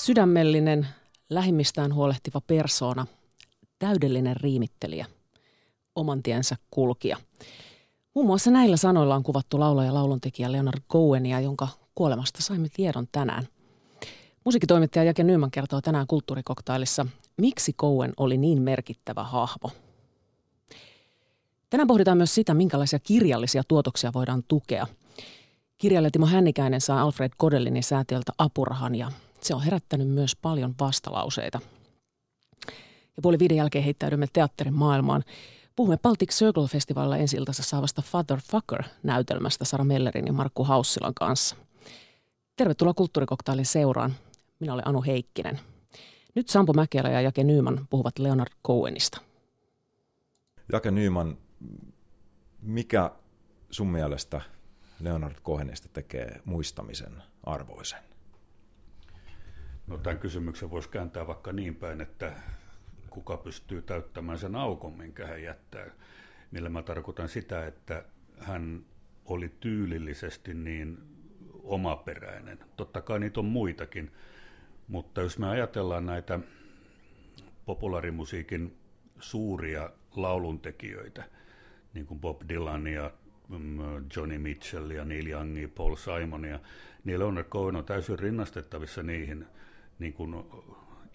Sydämellinen, lähimmistään huolehtiva persoona, täydellinen riimittelijä, oman tiensä kulkija. Muun muassa näillä sanoilla on kuvattu laulaja ja lauluntekijä Leonard Cohenia, jonka kuolemasta saimme tiedon tänään. Musiikitoimittaja Jake Nyman kertoo tänään kulttuurikoktailissa, miksi Cohen oli niin merkittävä hahmo. Tänään pohditaan myös sitä, minkälaisia kirjallisia tuotoksia voidaan tukea. Kirjailija Timo Hännikäinen saa Alfred Kodellinin säätiöltä apurahan ja se on herättänyt myös paljon vastalauseita. Ja puoli viiden jälkeen heittäydymme teatterin maailmaan. Puhumme Baltic Circle-festivaalilla ensi saavasta Father Fucker-näytelmästä Sara Mellerin ja Markku Haussilan kanssa. Tervetuloa Kulttuurikoktailin seuraan. Minä olen Anu Heikkinen. Nyt Sampo Mäkelä ja Jake Nyman puhuvat Leonard Cohenista. Jake Nyman, mikä sun mielestä Leonard Cohenista tekee muistamisen arvoisen? No, tämän kysymyksen voisi kääntää vaikka niin päin, että kuka pystyy täyttämään sen aukon, minkä hän jättää. Millä mä tarkoitan sitä, että hän oli tyylillisesti niin omaperäinen. Totta kai niitä on muitakin, mutta jos me ajatellaan näitä populaarimusiikin suuria lauluntekijöitä, niin kuin Bob Dylan ja mm, Johnny Mitchell ja Neil Young ja Paul Simon, ja niin Leonard Cohen on täysin rinnastettavissa niihin niin kuin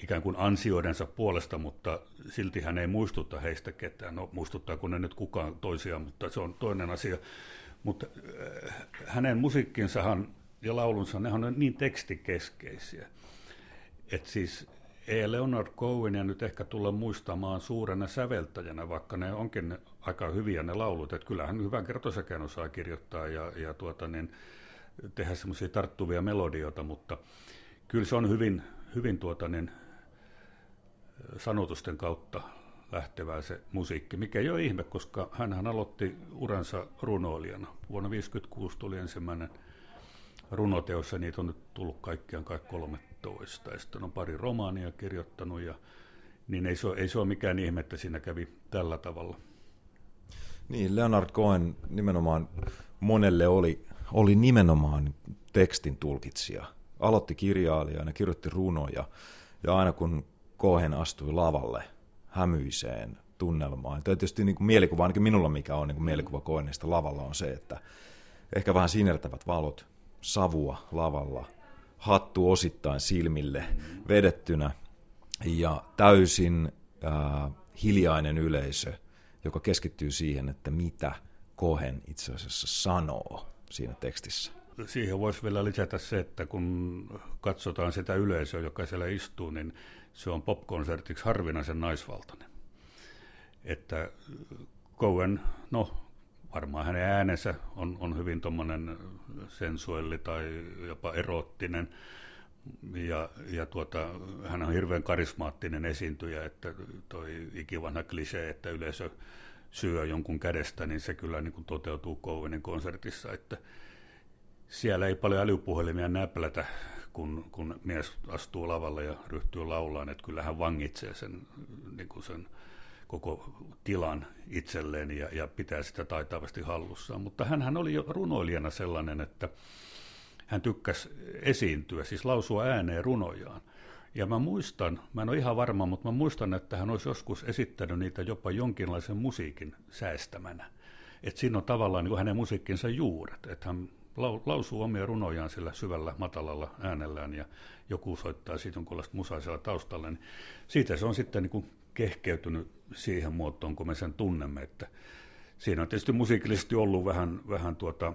ikään kuin ansioidensa puolesta, mutta silti hän ei muistuta heistä ketään. No muistuttaa kun ne nyt kukaan toisiaan, mutta se on toinen asia. Mutta äh, hänen musiikkinsahan ja laulunsa, ne on niin tekstikeskeisiä. Että siis ei Leonard Cohenia nyt ehkä tulla muistamaan suurena säveltäjänä, vaikka ne onkin aika hyviä ne laulut. Että kyllähän hyvän kertosäkeen osaa kirjoittaa ja, ja tuota, niin, tehdä semmoisia tarttuvia melodioita, mutta kyllä se on hyvin, hyvin tuota, niin, sanotusten kautta lähtevää se musiikki, mikä ei ole ihme, koska hän aloitti uransa runoilijana. Vuonna 1956 tuli ensimmäinen runoteos, ja niitä on nyt tullut kaikkiaan kai 13. Ja sitten on pari romaania kirjoittanut, ja, niin ei se, ole, ei se ole mikään ihme, että siinä kävi tällä tavalla. Niin, Leonard Cohen nimenomaan monelle oli, oli nimenomaan tekstin tulkitsija. Aloitti kirjailijana, kirjoitti runoja, ja aina kun Cohen astui lavalle hämyiseen tunnelmaan. Tämä tietysti niin kuin mielikuva, ainakin minulla mikä on niin kuin mielikuva Cohenista lavalla on se, että ehkä vähän sinertävät valot, savua lavalla, hattu osittain silmille vedettynä ja täysin äh, hiljainen yleisö, joka keskittyy siihen, että mitä Cohen itse asiassa sanoo siinä tekstissä. Siihen voisi vielä lisätä se, että kun katsotaan sitä yleisöä, joka siellä istuu, niin se on popkonsertiksi harvinaisen naisvaltainen. Että Cohen, no varmaan hänen äänensä on, on hyvin tuommoinen sensuelli tai jopa eroottinen, ja, ja tuota, hän on hirveän karismaattinen esiintyjä, että toi ikivanha klisee, että yleisö syö jonkun kädestä, niin se kyllä niin kuin toteutuu Cowenin konsertissa, että siellä ei paljon älypuhelimia näplätä, kun, kun mies astuu lavalle ja ryhtyy laulaan, että kyllä hän vangitsee sen, niin kuin sen koko tilan itselleen ja, ja pitää sitä taitavasti hallussaan. Mutta hän oli jo runoilijana sellainen, että hän tykkäsi esiintyä, siis lausua ääneen runojaan. Ja mä muistan, mä en ole ihan varma, mutta mä muistan, että hän olisi joskus esittänyt niitä jopa jonkinlaisen musiikin säästämänä. Että siinä on tavallaan niin hänen musiikkinsa juuret, että hän lausuu omia runojaan sillä syvällä, matalalla äänellään ja joku soittaa siitä jonkunlaista musaisella taustalla, niin siitä se on sitten niin kuin kehkeytynyt siihen muotoon, kun me sen tunnemme, että siinä on tietysti musiikillisesti ollut vähän, vähän tuota,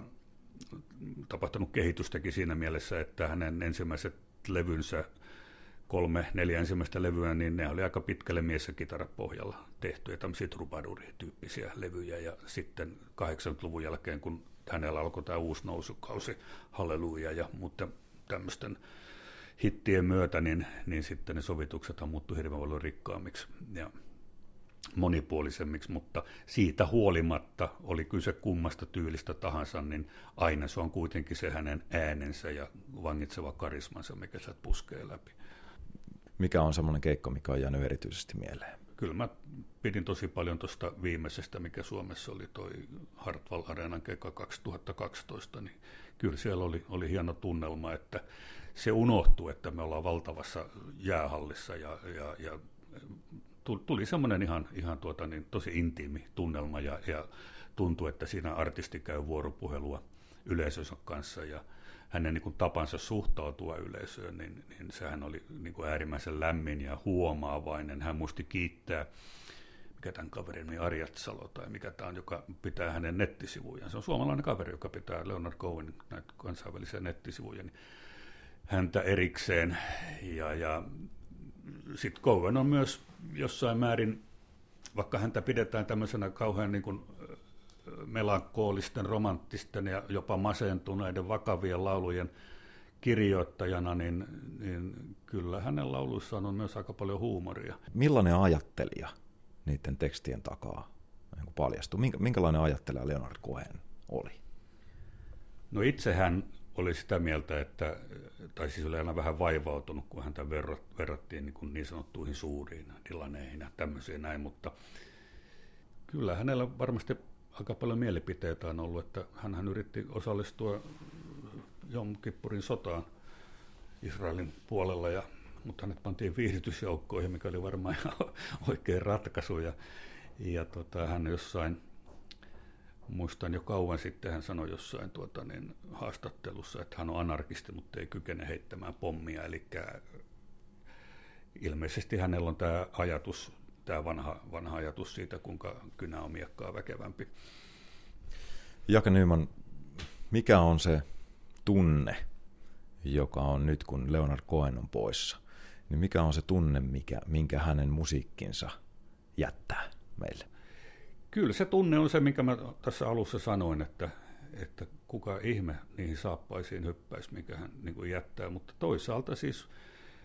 tapahtunut kehitystäkin siinä mielessä, että hänen ensimmäiset levynsä, kolme, neljä ensimmäistä levyä, niin ne oli aika pitkälle mies- ja kitarapohjalla tehtyjä, tämmöisiä troubadour-tyyppisiä levyjä, ja sitten 80-luvun jälkeen, kun hänellä alkoi tämä uusi nousukausi, halleluja ja mutta tämmöisten hittien myötä, niin, niin sitten ne sovitukset on muuttu hirveän paljon rikkaammiksi ja monipuolisemmiksi, mutta siitä huolimatta, oli kyse kummasta tyylistä tahansa, niin aina se on kuitenkin se hänen äänensä ja vangitseva karismansa, mikä sieltä puskee läpi. Mikä on semmoinen keikko, mikä on jäänyt erityisesti mieleen? Kyllä mä pidin tosi paljon tuosta viimeisestä, mikä Suomessa oli toi Hartwall Areenan keikka 2012, niin kyllä siellä oli, oli hieno tunnelma, että se unohtuu, että me ollaan valtavassa jäähallissa ja, ja, ja tuli semmoinen ihan, ihan tuota, niin, tosi intiimi tunnelma ja, ja tuntui, että siinä artisti käy vuoropuhelua yleisönsä kanssa ja hänen niin kuin, tapansa suhtautua yleisöön, niin, niin sehän oli niin kuin, äärimmäisen lämmin ja huomaavainen. Hän muisti kiittää mikä tämän kaverin nimi Arjatsalo tai mikä tämä on, joka pitää hänen nettisivujaan. Se on suomalainen kaveri, joka pitää Leonard Cohen näitä kansainvälisiä nettisivuja, niin häntä erikseen. Ja, ja sitten Cohen on myös jossain määrin, vaikka häntä pidetään tämmöisenä kauhean niin kuin melankoolisten, romanttisten ja jopa masentuneiden vakavien laulujen kirjoittajana, niin, niin kyllä hänen lauluissaan on myös aika paljon huumoria. Millainen ajattelija niiden tekstien takaa niin paljastui? Minkälainen ajattelija Leonard Cohen oli? No itsehän oli sitä mieltä, että, tai siis oli aina vähän vaivautunut, kun häntä verrattiin niin, kuin niin sanottuihin suuriin Dylaneihin ja tämmöisiin näin, mutta kyllä hänellä varmasti aika paljon mielipiteitä on ollut, että hän yritti osallistua Jom Kippurin sotaan Israelin puolella, ja, mutta hänet pantiin viihdytysjoukkoihin, mikä oli varmaan ihan oikein ratkaisu. Ja, ja tota, hän jossain, muistan jo kauan sitten, hän sanoi jossain tuota, niin, haastattelussa, että hän on anarkisti, mutta ei kykene heittämään pommia. Eli ilmeisesti hänellä on tämä ajatus tämä vanha, vanha ajatus siitä, kuinka kynä on miekkaa väkevämpi. Jake Nyman, mikä on se tunne, joka on nyt, kun Leonard Cohen on poissa, niin mikä on se tunne, mikä, minkä hänen musiikkinsa jättää meille? Kyllä se tunne on se, minkä mä tässä alussa sanoin, että, että kuka ihme niihin saappaisiin hyppäisi, mikä hän niin jättää, mutta toisaalta siis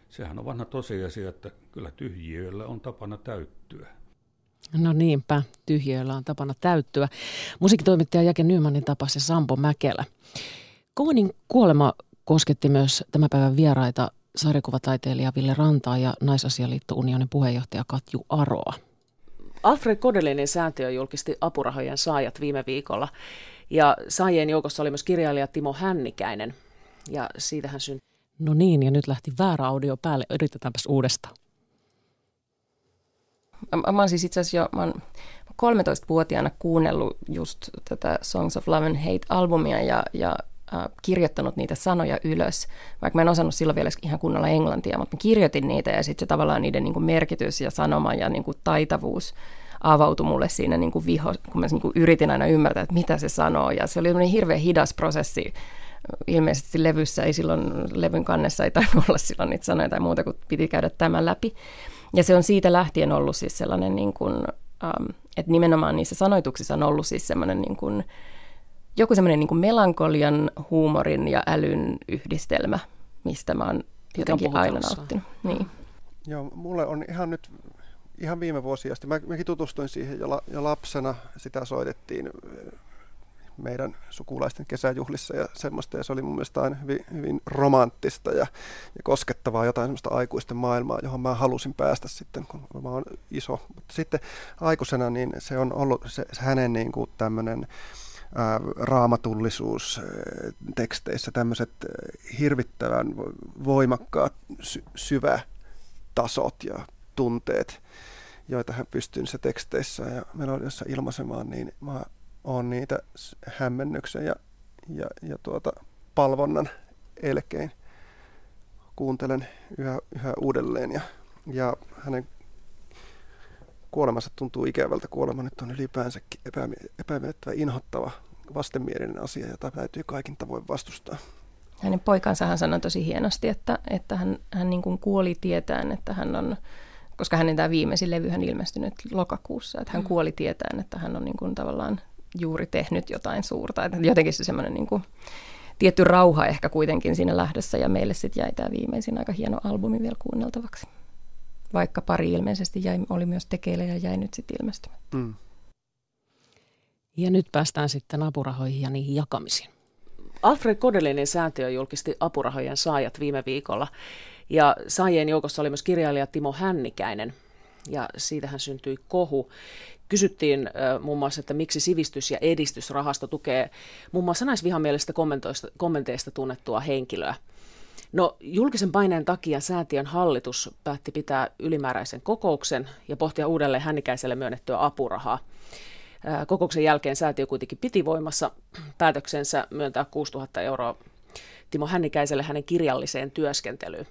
sehän on vanha tosiasia, että kyllä tyhjiöillä on tapana täyttyä. No niinpä, tyhjiöillä on tapana täyttyä. Musiikkitoimittaja Jake Nymanin tapasi Sampo Mäkelä. Koonin kuolema kosketti myös tämän päivän vieraita sarjakuvataiteilija Ville Rantaa ja Naisasialiitto Unionin puheenjohtaja Katju Aroa. Alfred Kodelinin säätiö julkisti apurahojen saajat viime viikolla. Ja saajien joukossa oli myös kirjailija Timo Hännikäinen. Ja siitähän syntyi No niin, ja nyt lähti väärä audio päälle. Yritetäänpäs uudestaan. Mä, mä oon siis itse asiassa jo, mä oon 13-vuotiaana kuunnellut just tätä Songs of Love and Hate-albumia ja, ja äh, kirjoittanut niitä sanoja ylös, vaikka mä en osannut silloin vielä ihan kunnolla englantia, mutta mä kirjoitin niitä ja sitten se tavallaan niiden niin kuin merkitys ja sanoma ja niin kuin taitavuus avautui mulle siinä niin kuin viho, kun mä niin kuin yritin aina ymmärtää, että mitä se sanoo ja se oli hirveän hidas prosessi ilmeisesti levyssä ei silloin, levyn kannessa ei tainnut olla silloin niitä sanoja tai muuta, kun piti käydä tämän läpi. Ja se on siitä lähtien ollut siis sellainen, niin kuin, um, että nimenomaan niissä sanoituksissa on ollut siis sellainen niin kuin, joku semmoinen niin kuin melankolian, huumorin ja älyn yhdistelmä, mistä mä oon jotenkin aina nauttinut. Niin. Joo, mulle on ihan nyt ihan viime vuosia asti. Mä, mäkin tutustuin siihen jo, la, jo lapsena. Sitä soitettiin meidän sukulaisten kesäjuhlissa ja semmoista. Ja se oli mun mielestä aina hyvin, hyvin romanttista ja, ja koskettavaa jotain semmoista aikuisten maailmaa, johon mä halusin päästä sitten, kun mä oon iso. Mutta sitten aikuisena niin se on ollut se, se hänen niin kuin tämmöinen raamatullisuus teksteissä, tämmöiset hirvittävän voimakkaat sy- syvätasot ja tunteet, joita hän pystyy niissä teksteissä ja melodiossa ilmaisemaan, niin mä on niitä hämmennyksen ja, ja, ja tuota, palvonnan elkein. Kuuntelen yhä, yhä uudelleen ja, ja hänen kuolemansa tuntuu ikävältä. Kuolema nyt on ylipäänsäkin epämiellyttävä, inhottava, vastenmielinen asia, jota täytyy kaikin tavoin vastustaa. Hänen poikansa hän sanoi tosi hienosti, että, että hän, hän niin kuin kuoli tietään, että hän on, koska hänen tämä viimeisin levy hän ilmestynyt lokakuussa, että hän mm. kuoli tietään, että hän on niin kuin tavallaan juuri tehnyt jotain suurta. Että jotenkin se semmoinen niin kuin, tietty rauha ehkä kuitenkin siinä lähdössä ja meille sitten jäi tämä viimeisin aika hieno albumi vielä kuunneltavaksi. Vaikka pari ilmeisesti jäi, oli myös tekeillä ja jäi nyt sitten ilmestymättä. Mm. Ja nyt päästään sitten apurahoihin ja niihin jakamisiin. Alfred Kodelinin säätiö julkisti apurahojen saajat viime viikolla. Ja saajien joukossa oli myös kirjailija Timo Hännikäinen. Ja siitähän syntyi kohu kysyttiin muun muassa, että miksi sivistys- ja edistysrahasto tukee muun muassa naisvihamielisestä kommenteista tunnettua henkilöä. No julkisen paineen takia säätiön hallitus päätti pitää ylimääräisen kokouksen ja pohtia uudelleen hännikäiselle myönnettyä apurahaa. Kokouksen jälkeen säätiö kuitenkin piti voimassa päätöksensä myöntää 6000 euroa Timo Hännikäiselle hänen kirjalliseen työskentelyyn.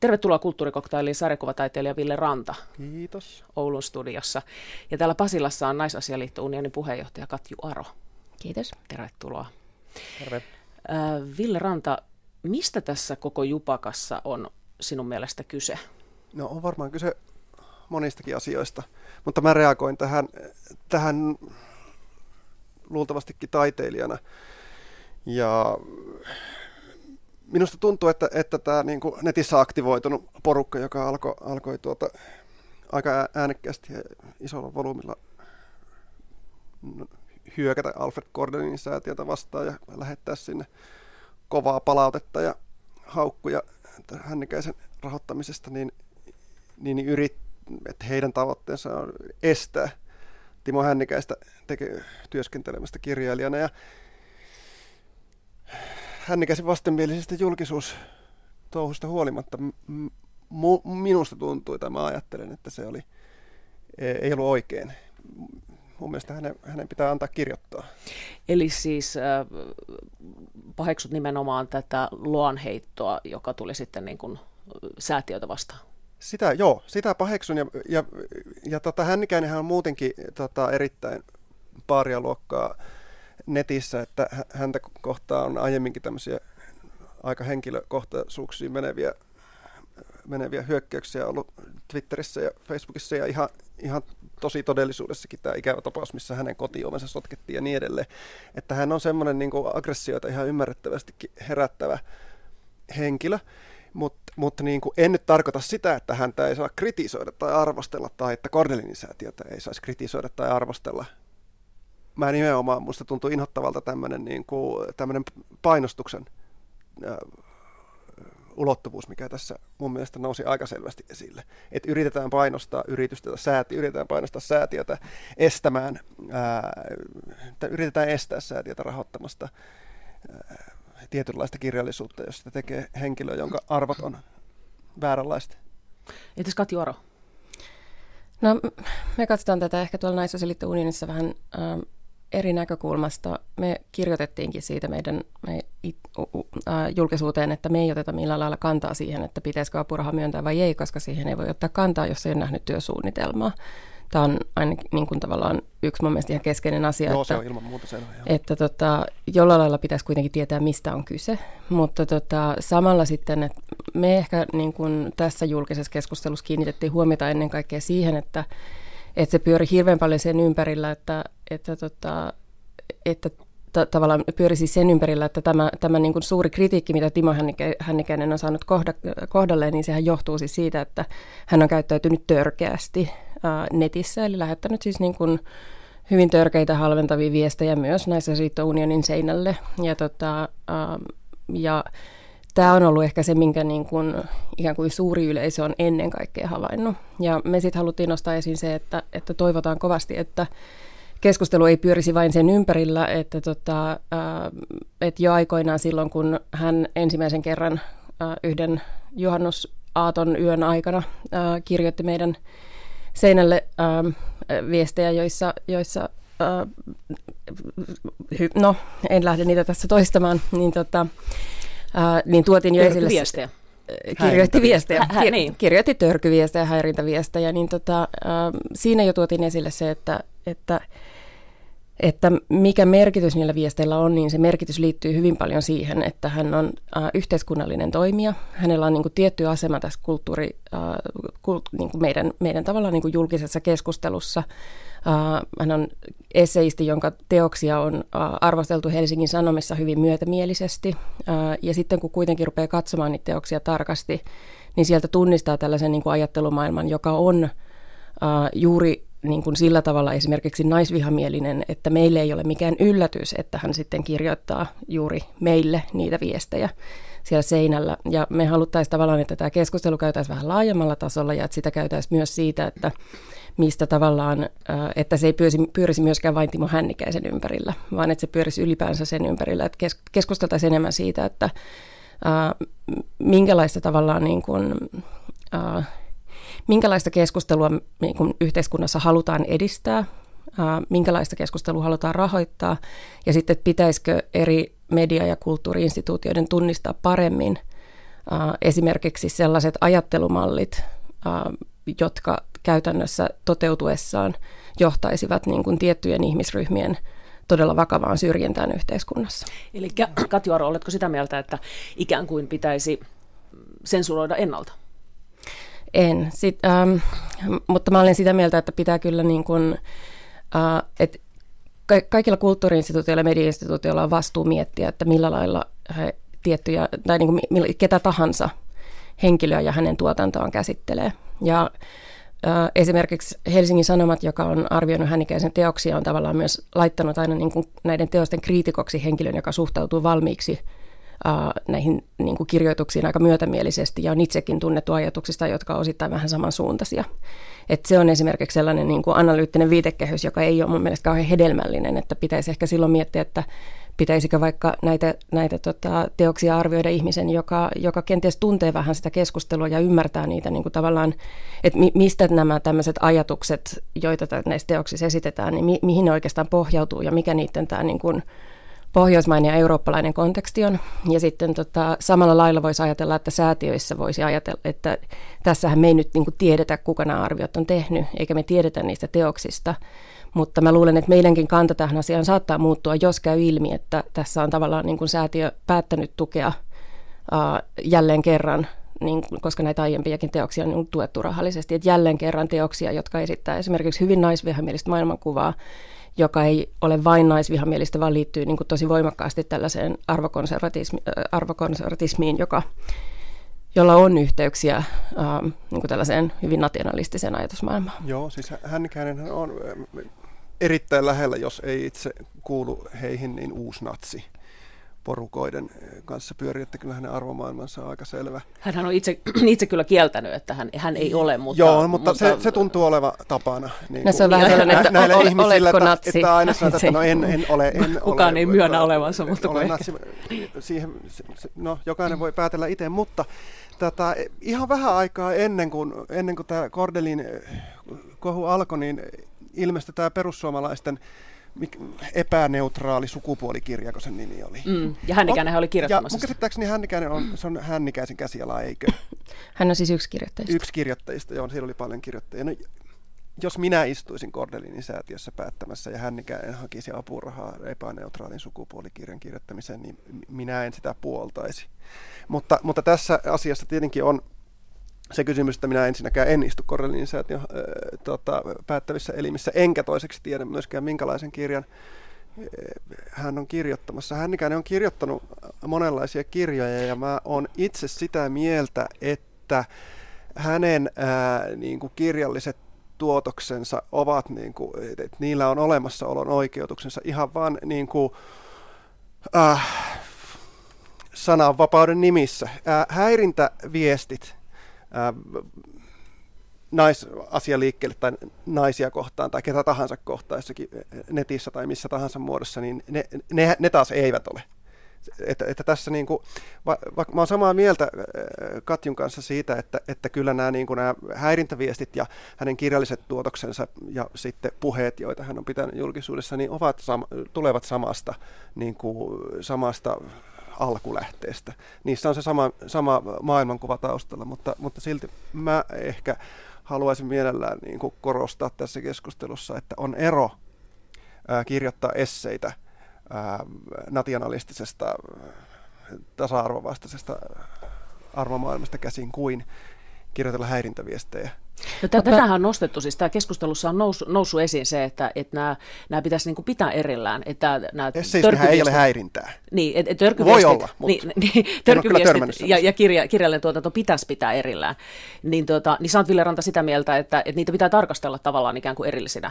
Tervetuloa kulttuurikoktailiin sarjakuvataiteilija Ville Ranta. Kiitos. Oulun studiossa. Ja täällä Pasilassa on Naisasialiitto Unionin puheenjohtaja Katju Aro. Kiitos. Tervetuloa. Terve. Äh, Ville Ranta, mistä tässä koko jupakassa on sinun mielestä kyse? No on varmaan kyse monistakin asioista, mutta mä reagoin tähän, tähän luultavastikin taiteilijana. Ja minusta tuntuu, että, että tämä niin kuin netissä aktivoitunut porukka, joka alkoi, alkoi tuota, aika äänekkäästi ja isolla volyymilla hyökätä Alfred Cordelinin säätiötä vastaan ja lähettää sinne kovaa palautetta ja haukkuja hännikäisen rahoittamisesta, niin, niin yrit, että heidän tavoitteensa on estää Timo Hännikäistä teke, työskentelemästä kirjailijana. Ja Hännikäisen vastenmielisestä julkisuustouhusta huolimatta m- minusta tuntui, tai mä ajattelen, että se oli, e, ei ollut oikein mun mielestä hänen, hänen pitää antaa kirjoittaa. Eli siis äh, paheksut nimenomaan tätä luonheittoa, joka tuli sitten niin kuin säätiötä vastaan? Sitä, joo, sitä paheksun ja, ja, ja tota, Hännikäinenhän on muutenkin tota, erittäin paaria luokkaa netissä, että häntä kohtaa on aiemminkin tämmöisiä aika henkilökohtaisuuksiin meneviä, meneviä hyökkäyksiä ollut Twitterissä ja Facebookissa ja ihan, ihan tosi todellisuudessakin tämä ikävä tapaus, missä hänen kotiomensa sotkettiin ja niin edelleen. Että hän on semmoinen niin aggressioita ihan ymmärrettävästikin herättävä henkilö. Mutta mut niin kuin en nyt tarkoita sitä, että häntä ei saa kritisoida tai arvostella, tai että Kordelinin säätiötä ei saisi kritisoida tai arvostella. Mä nimenomaan, musta tuntuu inhottavalta tämmöinen niin kuin, painostuksen ulottuvuus, mikä tässä mun mielestä nousi aika selvästi esille. Että yritetään painostaa yritystä, sääti, yritetään painostaa säätiötä estämään, ää, yritetään estää säätiötä rahoittamasta ää, tietynlaista kirjallisuutta, jos sitä tekee henkilö, jonka arvot on vääränlaista. Entäs Katju Aro? No me katsotaan tätä ehkä tuolla naisosiliitto unionissa vähän äh, eri näkökulmasta. Me kirjoitettiinkin siitä meidän me it, uh, uh, julkisuuteen, että me ei oteta millään lailla kantaa siihen, että pitäisikö apuraha myöntää vai ei, koska siihen ei voi ottaa kantaa, jos ei ole nähnyt työsuunnitelmaa. Tämä on ainakin niin kuin tavallaan yksi mun mielestä ihan keskeinen asia, Joo, että, se on ilman muuta selvä, että tota, jollain lailla pitäisi kuitenkin tietää, mistä on kyse. Mutta tota, samalla sitten, että me ehkä niin kuin tässä julkisessa keskustelussa kiinnitettiin huomiota ennen kaikkea siihen, että että se pyöri hirveän paljon sen ympärillä, että, että, tota, että t- tavallaan pyöri siis sen ympärillä, että tämä, tämä niin kuin suuri kritiikki, mitä Timo Hännikäinen on saanut kohda, kohdalleen, niin sehän johtuu siis siitä, että hän on käyttäytynyt törkeästi ää, netissä, eli lähettänyt siis niin kuin hyvin törkeitä halventavia viestejä myös näissä unionin seinälle. Ja, tota, ää, ja tämä on ollut ehkä se, minkä niin kuin, ikään kuin suuri yleisö on ennen kaikkea havainnut. Ja me sitten haluttiin nostaa esiin se, että, että toivotaan kovasti, että keskustelu ei pyörisi vain sen ympärillä, että, tota, äh, että jo aikoinaan silloin, kun hän ensimmäisen kerran äh, yhden juhannusaaton yön aikana äh, kirjoitti meidän seinälle äh, viestejä, joissa, joissa no, en lähde niitä tässä toistamaan, niin tota, Äh, niin tuotiin jo esille... Viestejä. Kirjoitti viestejä, Hä, hä, niin. kirjoitti törkyviestejä, häirintäviestejä, niin tota, äh, siinä jo tuotiin esille se, että, että, että mikä merkitys niillä viesteillä on, niin se merkitys liittyy hyvin paljon siihen, että hän on äh, yhteiskunnallinen toimija. Hänellä on niin kuin, tietty asema tässä kulttuuri, äh, kult, niin kuin meidän, meidän tavallaan niin kuin julkisessa keskustelussa. Uh, hän on esseisti, jonka teoksia on uh, arvosteltu Helsingin Sanomissa hyvin myötämielisesti. Uh, ja sitten kun kuitenkin rupeaa katsomaan niitä teoksia tarkasti, niin sieltä tunnistaa tällaisen niin kuin ajattelumaailman, joka on uh, juuri niin kuin sillä tavalla esimerkiksi naisvihamielinen, että meille ei ole mikään yllätys, että hän sitten kirjoittaa juuri meille niitä viestejä siellä seinällä. Ja me haluttaisiin tavallaan, että tämä keskustelu käytäisiin vähän laajemmalla tasolla ja että sitä käytäisiin myös siitä, että mistä tavallaan, että se ei pyörisi, pyörisi myöskään vain Timo Hännikäisen ympärillä, vaan että se pyörisi ylipäänsä sen ympärillä, että keskusteltaisiin enemmän siitä, että minkälaista tavallaan niin kuin, minkälaista keskustelua niin kuin yhteiskunnassa halutaan edistää, minkälaista keskustelua halutaan rahoittaa ja sitten pitäisikö eri media- ja kulttuuriinstituutioiden tunnistaa paremmin esimerkiksi sellaiset ajattelumallit, jotka käytännössä toteutuessaan johtaisivat niin kuin tiettyjen ihmisryhmien todella vakavaan syrjintään yhteiskunnassa. Eli Katju Aro, oletko sitä mieltä, että ikään kuin pitäisi sensuroida ennalta? En, Sit, ähm, mutta mä olen sitä mieltä, että pitää kyllä niin kuin, äh, että kaikilla kulttuuriinstituutioilla ja mediainstituutioilla on vastuu miettiä, että millä lailla he tiettyjä, tai niin kuin ketä tahansa henkilöä ja hänen tuotantoaan käsittelee. Ja äh, esimerkiksi Helsingin Sanomat, joka on arvioinut hänikäisen teoksia, on tavallaan myös laittanut aina niin kuin näiden teosten kriitikoksi henkilön, joka suhtautuu valmiiksi näihin niin kuin kirjoituksiin aika myötämielisesti ja on itsekin tunnettu ajatuksista, jotka on osittain vähän samansuuntaisia. Et se on esimerkiksi sellainen niin kuin analyyttinen viitekehys, joka ei ole mun mielestä kauhean hedelmällinen, että pitäisi ehkä silloin miettiä, että pitäisikö vaikka näitä, näitä tota, teoksia arvioida ihmisen, joka, joka kenties tuntee vähän sitä keskustelua ja ymmärtää niitä niin kuin tavallaan, että mi, mistä nämä tämmöiset ajatukset, joita näissä teoksissa esitetään, niin mi, mihin ne oikeastaan pohjautuu ja mikä niiden tämä niin kuin, pohjoismainen ja eurooppalainen konteksti on. Ja sitten tota, samalla lailla voisi ajatella, että säätiöissä voisi ajatella, että tässähän me ei nyt niin kuin tiedetä, kuka nämä arviot on tehnyt, eikä me tiedetä niistä teoksista. Mutta mä luulen, että meidänkin kanta tähän asiaan saattaa muuttua, jos käy ilmi, että tässä on tavallaan niin kuin säätiö päättänyt tukea uh, jälleen kerran niin, koska näitä aiempiakin teoksia on tuettu rahallisesti, että jälleen kerran teoksia, jotka esittää esimerkiksi hyvin naisvihamielistä maailmankuvaa, joka ei ole vain naisvihamielistä, vaan liittyy niin kuin tosi voimakkaasti tällaiseen arvokonservatismi, arvokonservatismiin, joka, jolla on yhteyksiä ähm, niin kuin tällaiseen hyvin nationalistiseen ajatusmaailmaan. Joo, siis Hännikäinen on erittäin lähellä, jos ei itse kuulu heihin, niin uusnatsi porukoiden kanssa pyörii, että kyllä hänen arvomaailmansa on aika selvä. Hän on itse, itse kyllä kieltänyt, että hän, hän ei ole, mutta... Joo, mutta, mutta se, se tuntuu olevan tapana. Niin no se on vähän sellainen, että näillä ole, ihmisillä, että, natsi? että aina sanotaan, että no en, en ole, en Kukaan ole, ei myönnä olevansa, mutta kun natsi, siihen, no, jokainen voi päätellä itse, mutta tätä, ihan vähän aikaa ennen kuin, ennen kuin tämä Kordelin kohu alkoi, niin ilmestyi tämä perussuomalaisten epäneutraali sukupuolikirja, kun sen nimi oli. Mm, ja Hännikäinen oli kirjoittamassa. Ja mun käsittääkseni Hännikäinen on, se on Hännikäisen käsiala, eikö? Hän on siis yksi kirjoittajista. Yksi kirjoittajista, joo, siellä oli paljon kirjoittajia. No, jos minä istuisin Kordelinin säätiössä päättämässä ja Hännikäinen hakisi apurahaa epäneutraalin sukupuolikirjan kirjoittamiseen, niin minä en sitä puoltaisi. Mutta, mutta tässä asiassa tietenkin on se kysymys, että minä ensinnäkään en istu Korrelinin säätiön äh, tota, päättävissä elimissä, enkä toiseksi tiedä myöskään minkälaisen kirjan hän on kirjoittamassa. Hännikäinen on kirjoittanut monenlaisia kirjoja ja mä oon itse sitä mieltä, että hänen ää, niin kuin kirjalliset tuotoksensa ovat, niin kuin, että niillä on olemassaolon oikeutuksensa ihan vaan niin kuin, äh, sananvapauden nimissä. Äh, häirintäviestit naisasia liikkeelle tai naisia kohtaan tai ketä tahansa kohtaan jossakin netissä tai missä tahansa muodossa, niin ne, ne, ne taas eivät ole. Että, että tässä niin kuin, va, va, mä olen samaa mieltä Katjun kanssa siitä, että, että kyllä nämä, niin kuin nämä häirintäviestit ja hänen kirjalliset tuotoksensa ja sitten puheet, joita hän on pitänyt julkisuudessa, niin ovat tulevat samasta, niin kuin, samasta alkulähteestä. Niissä on se sama, sama maailmankuva taustalla, mutta, mutta silti mä ehkä haluaisin mielellään niin kuin korostaa tässä keskustelussa, että on ero kirjoittaa esseitä nationalistisesta tasa-arvovastaisesta arvomaailmasta käsin kuin kirjoitella häirintäviestejä. No, tätähän on nostettu, siis tämä keskustelussa on noussut, noussut esiin se, että, että nämä, nämä pitäisi niin kuin pitää erillään. Että nämä ei ole häirintää. Niin, että, että Voi olla, mutta niin, niin, törkyviestit ja, ja kirja, kirjallinen tuotanto pitäisi pitää erillään. Niin, tuota, niin sä oot Ville Ranta sitä mieltä, että, että niitä pitää tarkastella tavallaan ikään kuin erillisinä.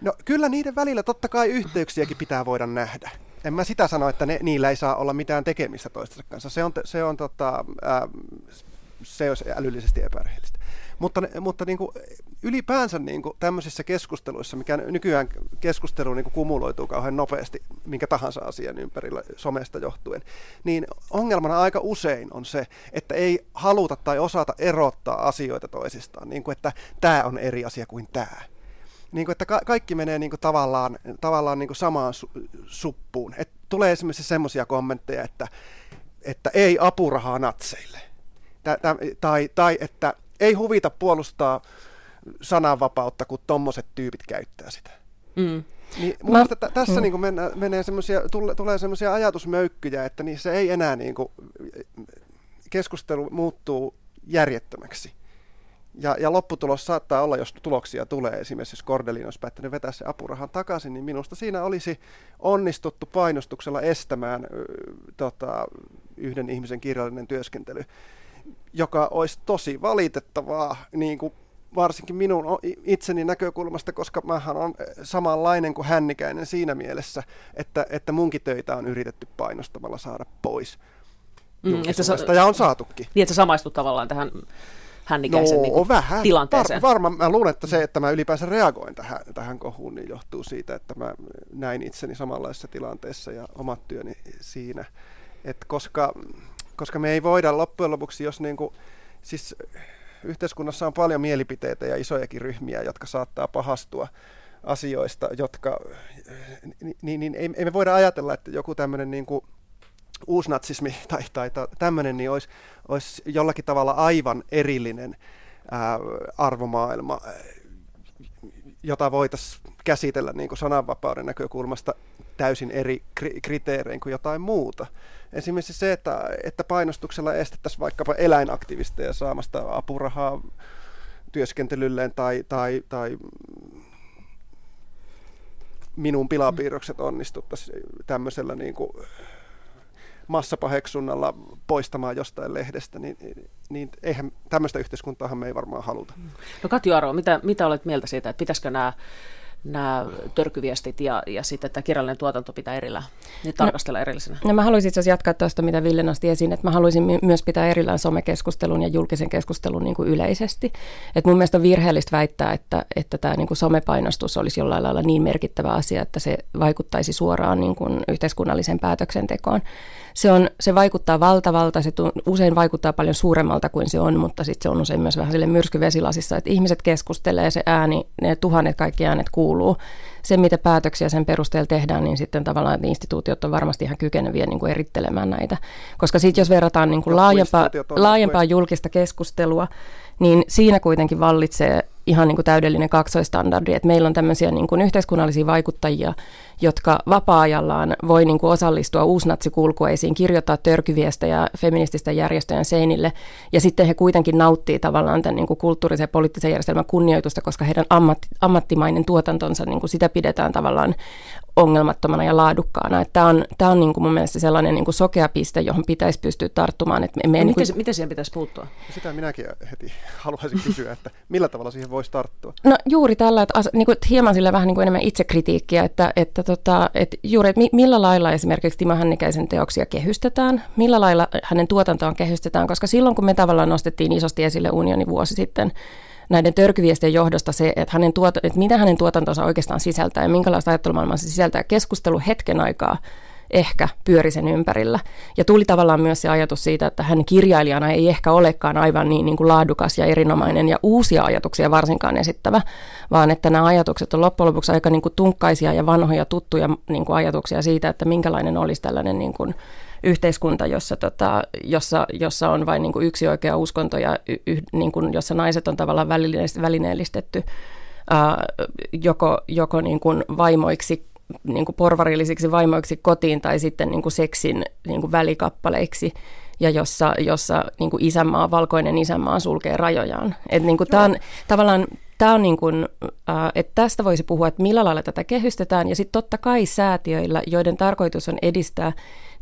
No kyllä niiden välillä totta kai yhteyksiäkin pitää voida nähdä. En mä sitä sano, että ne, niillä ei saa olla mitään tekemistä toistensa kanssa. Se on, se on, tota, äh, se olisi älyllisesti epärehellistä. Mutta, mutta niin kuin ylipäänsä niin kuin tämmöisissä keskusteluissa, mikä nykyään keskustelu niin kuin kumuloituu kauhean nopeasti minkä tahansa asian ympärillä somesta johtuen, niin ongelmana aika usein on se, että ei haluta tai osata erottaa asioita toisistaan, niin kuin että tämä on eri asia kuin tämä niin kuin, että ka- kaikki menee niin kuin tavallaan, tavallaan niin kuin samaan su- suppuun. Et tulee esimerkiksi semmoisia kommentteja, että, että ei apurahaa natseille. Tai, tai että ei huvita puolustaa sananvapautta, kun tommoset tyypit käyttää sitä. Mm. Niin mun Mä, t- tässä mm. niin mennä, menee semmosia, tule, tulee semmoisia ajatusmöykkyjä, että niin se ei enää niin kuin, keskustelu muuttuu järjettömäksi. Ja, ja lopputulos saattaa olla, jos tuloksia tulee, esimerkiksi jos Kordelin olisi päättänyt vetää se apurahan takaisin, niin minusta siinä olisi onnistuttu painostuksella estämään tota, yhden ihmisen kirjallinen työskentely, joka olisi tosi valitettavaa, niin kuin varsinkin minun itseni näkökulmasta, koska mähän on samanlainen kuin hännikäinen siinä mielessä, että, että munkin töitä on yritetty painostamalla saada pois. Mm, että sä, ja on saatukin. Niin, että sä samaistut tavallaan tähän hännikäisen no, niin vähän. tilanteeseen. Var, varmaan mä luulen, että se, että mä ylipäänsä reagoin tähän, tähän kohuun, niin johtuu siitä, että mä näin itseni samanlaisessa tilanteessa ja omat työni siinä. Et koska, koska me ei voida loppujen lopuksi, jos niin kuin, siis yhteiskunnassa on paljon mielipiteitä ja isojakin ryhmiä, jotka saattaa pahastua asioista, jotka, niin, niin, niin ei, ei me voida ajatella, että joku tämmöinen niin kuin uusnatsismi tai, tai, tämmöinen niin olisi, olisi jollakin tavalla aivan erillinen ää, arvomaailma, jota voitaisiin käsitellä niin kuin sananvapauden näkökulmasta täysin eri kri- kriteerein kuin jotain muuta. Esimerkiksi se, että, että painostuksella estettäisiin vaikkapa eläinaktivisteja saamasta apurahaa työskentelylleen tai, tai, tai minun pilapiirrokset onnistuttaisiin tämmöisellä niin kuin massapaheksunnalla poistamaan jostain lehdestä, niin, niin eihän tämmöistä yhteiskuntaahan me ei varmaan haluta. No Katju Aro, mitä, mitä olet mieltä siitä, että pitäisikö nämä nämä törkyviestit ja, ja sitten tämä kirjallinen tuotanto pitää erillään, niin tarkastella no, erillisenä? No mä haluaisin itse asiassa jatkaa tuosta, mitä Ville nosti esiin, että mä haluaisin myös pitää erillään somekeskustelun ja julkisen keskustelun niin kuin yleisesti. Et mun mielestä on virheellistä väittää, että, että tämä niin kuin somepainostus olisi jollain lailla niin merkittävä asia, että se vaikuttaisi suoraan niin kuin yhteiskunnalliseen päätöksentekoon. Se, on, se vaikuttaa valtavalta, se usein vaikuttaa paljon suuremmalta kuin se on, mutta sitten se on usein myös vähän sille myrskyvesilasissa, että ihmiset keskustelee, se ääni, ne tuhannet kaikki äänet kuuluu. Se, mitä päätöksiä sen perusteella tehdään, niin sitten tavallaan että instituutiot on varmasti ihan kykeneviä niin kuin erittelemään näitä. Koska sitten jos verrataan niin kuin laajempaa, laajempaa julkista keskustelua, niin siinä kuitenkin vallitsee ihan niin kuin täydellinen kaksoistandardi, että meillä on tämmöisiä niin kuin yhteiskunnallisia vaikuttajia, jotka vapaa-ajallaan voi niin kuin osallistua uusnatsikulkueisiin, kirjoittaa törkyviestejä feminististen järjestöjen seinille, ja sitten he kuitenkin nauttii tavallaan tämän niin kuin kulttuurisen ja poliittisen järjestelmän kunnioitusta, koska heidän ammatti, ammattimainen tuotantonsa, niin kuin sitä pidetään tavallaan ongelmattomana ja laadukkaana. Tämä on, tämä on niin kuin mun mielestä sellainen niin kuin sokea piste, johon pitäisi pystyä tarttumaan. Että me, me no, niin kuin... miten, miten siihen pitäisi puuttua? Sitä minäkin heti haluaisin kysyä, että millä tavalla siihen voisi tarttua? No juuri tällä, että, as, niin kuin, että hieman sillä vähän niin kuin enemmän itsekritiikkiä, että, että, tota, että juuri, että millä lailla esimerkiksi Timo Hännikäisen teoksia kehystetään, millä lailla hänen tuotantoaan kehystetään, koska silloin kun me tavallaan nostettiin isosti esille unioni vuosi sitten, näiden törkyviestien johdosta se, että, hänen tuot, että mitä hänen tuotantonsa oikeastaan sisältää ja minkälaista ajattelumaailmaa se sisältää. Keskustelu hetken aikaa ehkä pyöri sen ympärillä. Ja tuli tavallaan myös se ajatus siitä, että hän kirjailijana ei ehkä olekaan aivan niin, niin kuin laadukas ja erinomainen ja uusia ajatuksia varsinkaan esittävä, vaan että nämä ajatukset on loppujen lopuksi aika niin kuin tunkkaisia ja vanhoja tuttuja niin kuin ajatuksia siitä, että minkälainen olisi tällainen niin kuin yhteiskunta, jossa, tota, jossa, jossa on vain niin kuin yksi oikea uskonto ja y, niin kuin, jossa naiset on tavallaan välineellistetty ää, joko, joko niin kuin vaimoiksi niin kuin porvarillisiksi vaimoiksi kotiin tai sitten niin kuin seksin niin kuin välikappaleiksi ja jossa, jossa niin kuin isänmaa, valkoinen isänmaa sulkee rajojaan. Et niin kuin tämä on tavallaan tämä on niin kuin, äh, että tästä voisi puhua, että millä lailla tätä kehystetään. Ja sitten totta kai säätiöillä, joiden tarkoitus on edistää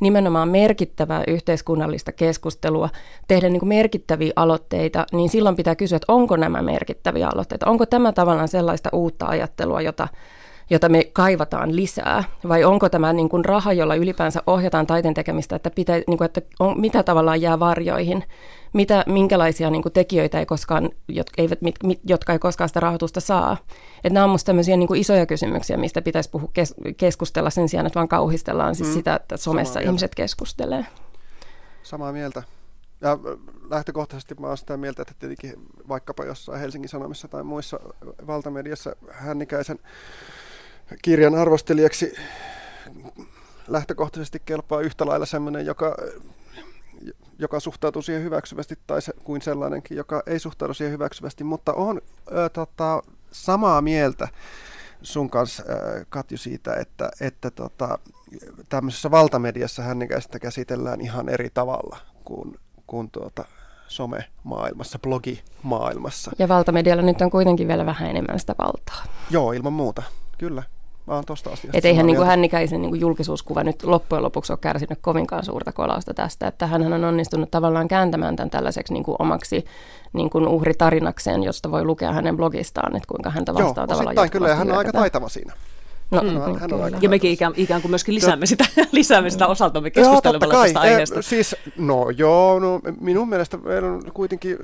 nimenomaan merkittävää yhteiskunnallista keskustelua, tehdä niin kuin merkittäviä aloitteita, niin silloin pitää kysyä, että onko nämä merkittäviä aloitteita, onko tämä tavallaan sellaista uutta ajattelua, jota jota me kaivataan lisää, vai onko tämä niin kuin raha, jolla ylipäänsä ohjataan taiteen tekemistä, että, pitä, niin kuin, että on, mitä tavallaan jää varjoihin, mitä, minkälaisia niin kuin tekijöitä ei koskaan, jotka, eivät, mit, mit, jotka ei koskaan sitä rahoitusta saa. Että nämä on minusta tämmöisiä niin kuin isoja kysymyksiä, mistä pitäisi puhua, kes, keskustella sen sijaan, että vaan kauhistellaan siis mm. sitä, että somessa Samaa ihmiset mieltä. keskustelee. Samaa mieltä. Ja lähtökohtaisesti mä olen sitä mieltä, että tietenkin vaikkapa jossain Helsingin Sanomissa tai muissa valtamediassa hännikäisen kirjan arvostelijaksi lähtökohtaisesti kelpaa yhtä lailla sellainen, joka, joka suhtautuu siihen hyväksyvästi tai se, kuin sellainenkin, joka ei suhtaudu siihen hyväksyvästi, mutta on ö, tota, samaa mieltä sun kanssa, ö, Katju, siitä, että, että tota, tämmöisessä valtamediassa hännikäistä käsitellään ihan eri tavalla kuin, kuin tuota, some-maailmassa, blogimaailmassa. Ja valtamedialla nyt on kuitenkin vielä vähän enemmän sitä valtaa. Joo, ilman muuta, kyllä. Mä oon tosta asiasta. Että eihän niin hännikäisen niin kuin julkisuuskuva nyt loppujen lopuksi ole kärsinyt kovinkaan suurta kolausta tästä, että hän on onnistunut tavallaan kääntämään tämän tällaiseksi niin kuin omaksi niin kuin uhritarinakseen, josta voi lukea hänen blogistaan, että kuinka häntä vastaan Joo, tavallaan kyllä, hän on aika taitava siinä. No, mm, hän, hän on ja mekin ikään, ikään kuin myöskin lisäämme sitä, lisäämme sitä osaltamme keskustelemalla joo, tästä aiheesta. E, siis, no joo, no, minun mielestä meillä on kuitenkin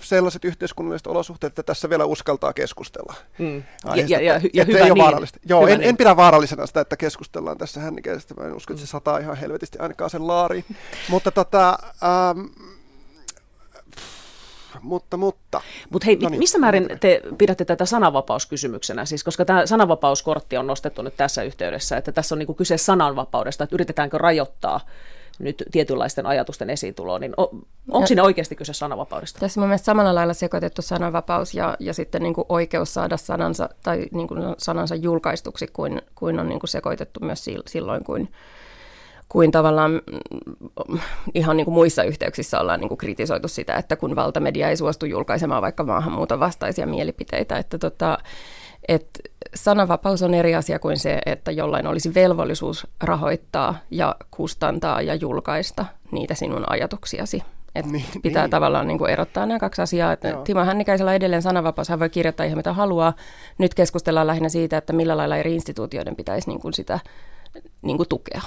sellaiset yhteiskunnalliset olosuhteet, että tässä vielä uskaltaa keskustella. Mm. Ja, ja, ja, ja hyvä niin. Vaarallista. Joo, hyvä en, niin. en pidä vaarallisena sitä, että keskustellaan tässä hännikäisestä. Mä en usko, että se sataa ihan helvetisti ainakaan sen laariin. Mutta tota, ähm, mutta, mutta. Mutta hei, no niin, missä määrin te pidätte tätä sananvapauskysymyksenä? Siis, koska tämä sananvapauskortti on nostettu nyt tässä yhteydessä, että tässä on niinku kyse sananvapaudesta, että yritetäänkö rajoittaa nyt tietynlaisten ajatusten esiintuloon, niin on, onko siinä oikeasti kyse sananvapaudesta? Tässä on mielestäni samalla lailla sekoitettu sananvapaus ja, ja sitten niin kuin oikeus saada sanansa, tai niin kuin sanansa julkaistuksi, kuin, kuin on niin kuin sekoitettu myös silloin, kun kuin tavallaan mm, ihan niin kuin muissa yhteyksissä ollaan niin kuin kritisoitu sitä, että kun valtamedia ei suostu julkaisemaan vaikka maahanmuuton vastaisia mielipiteitä, että tota, et sananvapaus on eri asia kuin se, että jollain olisi velvollisuus rahoittaa ja kustantaa ja julkaista niitä sinun ajatuksiasi. Et niin, pitää niin. tavallaan niin kuin erottaa nämä kaksi asiaa. Että Timo Hännikäisellä edelleen sananvapaus, hän voi kirjoittaa ihan mitä haluaa. Nyt keskustellaan lähinnä siitä, että millä lailla eri instituutioiden pitäisi niin kuin sitä niin kuin tukea.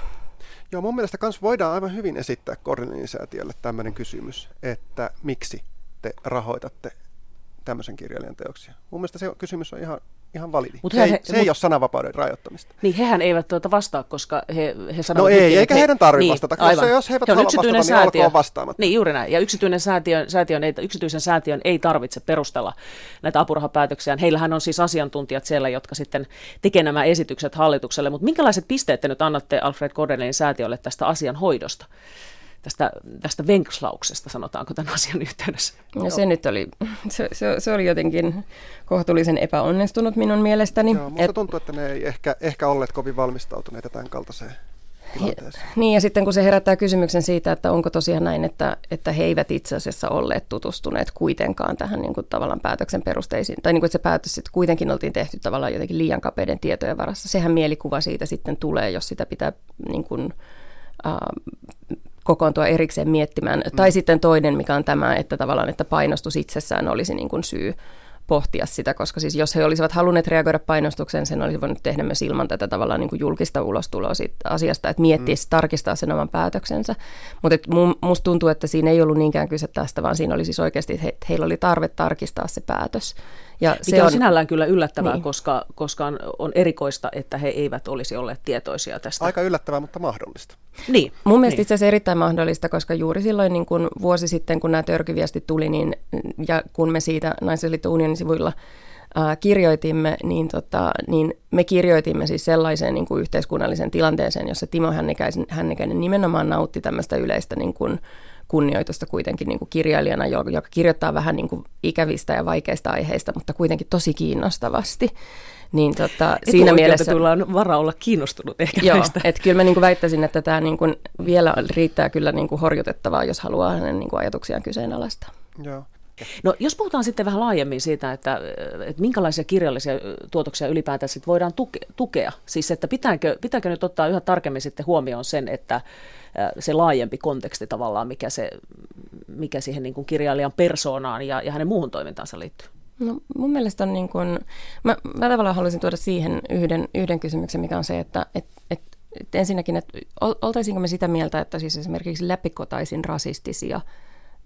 Joo, mun mielestä kans voidaan aivan hyvin esittää Kornelin säätiölle tämmöinen kysymys, että miksi te rahoitatte tämmöisen kirjailijan teoksia. Mun mielestä se kysymys on ihan ihan validi. Mut se, he, ei, se mut, ei ole sananvapauden rajoittamista. Niin, hehän eivät tuota vastaa, koska he, he sanovat... No ei, eikä he, heidän tarvitse niin, vastata, koska aivan. jos he eivät he halua vastata, niin säätiö, niin olkoon vastaamatta. Niin, juuri näin. Ja yksityinen säätiön, säätiön ei, yksityisen säätiön ei tarvitse perustella näitä apurahapäätöksiä. Heillähän on siis asiantuntijat siellä, jotka sitten tekee nämä esitykset hallitukselle. Mutta minkälaiset pisteet te nyt annatte Alfred Kordelin säätiölle tästä asian hoidosta? Tästä, tästä venkslauksesta, sanotaanko tämän asian yhteydessä. No se nyt oli, se, se, se oli jotenkin kohtuullisen epäonnistunut minun mielestäni. Joo, musta Et, tuntuu, että ne ei ehkä, ehkä olleet kovin valmistautuneita tämän kaltaiseen tilanteeseen. Niin ja sitten kun se herättää kysymyksen siitä, että onko tosiaan näin, että, että he eivät itse asiassa olleet tutustuneet kuitenkaan tähän niin kuin tavallaan päätöksen perusteisiin, tai niin kuin, että se päätös sitten kuitenkin oltiin tehty tavallaan jotenkin liian kapeiden tietojen varassa. Sehän mielikuva siitä sitten tulee, jos sitä pitää niin kuin, äh, kokoontua erikseen miettimään. Mm. Tai sitten toinen, mikä on tämä, että tavallaan, että painostus itsessään olisi niin kuin syy pohtia sitä, koska siis jos he olisivat halunneet reagoida painostukseen, sen olisi voinut tehdä myös ilman tätä tavallaan niin kuin julkista ulostuloa siitä asiasta, että miettisi, mm. tarkistaa sen oman päätöksensä. Mutta musta tuntuu, että siinä ei ollut niinkään kyse tästä, vaan siinä oli siis oikeasti, että he, heillä oli tarve tarkistaa se päätös. Ja se on, on sinällään kyllä yllättävää, niin. koska, koska on erikoista, että he eivät olisi olleet tietoisia tästä. Aika yllättävää, mutta mahdollista. Niin. Mun mielestä niin. itse asiassa erittäin mahdollista, koska juuri silloin niin kun vuosi sitten, kun nämä törkyviesti tuli, niin, ja kun me siitä Naiseliitto Unionin sivuilla ää, kirjoitimme, niin, tota, niin me kirjoitimme siis sellaiseen niin kuin yhteiskunnallisen tilanteeseen, jossa Timo Hännikäinen, Hännikäinen nimenomaan nautti tämmöistä yleistä niin kuin, kunnioitusta kuitenkin niin kuin kirjailijana, joka kirjoittaa vähän niin kuin ikävistä ja vaikeista aiheista, mutta kuitenkin tosi kiinnostavasti. Niin tota, siinä mielessä on vara olla kiinnostunut ehkä Joo, että kyllä mä niin kuin väittäisin, että tämä niin kuin vielä riittää kyllä niin kuin horjutettavaa, jos haluaa hänen niin kuin ajatuksiaan kyseenalaistaa. Joo. No jos puhutaan sitten vähän laajemmin siitä, että, että minkälaisia kirjallisia tuotoksia ylipäätään sitten voidaan tuke, tukea, siis että pitääkö, pitääkö nyt ottaa yhä tarkemmin sitten huomioon sen, että se laajempi konteksti tavallaan, mikä, se, mikä siihen niin kuin kirjailijan persoonaan ja, ja hänen muuhun toimintaansa liittyy? No mun mielestä on niin kuin, mä, mä tavallaan haluaisin tuoda siihen yhden, yhden kysymyksen, mikä on se, että et, et, et ensinnäkin, että oltaisiinko me sitä mieltä, että siis esimerkiksi läpikotaisin rasistisia –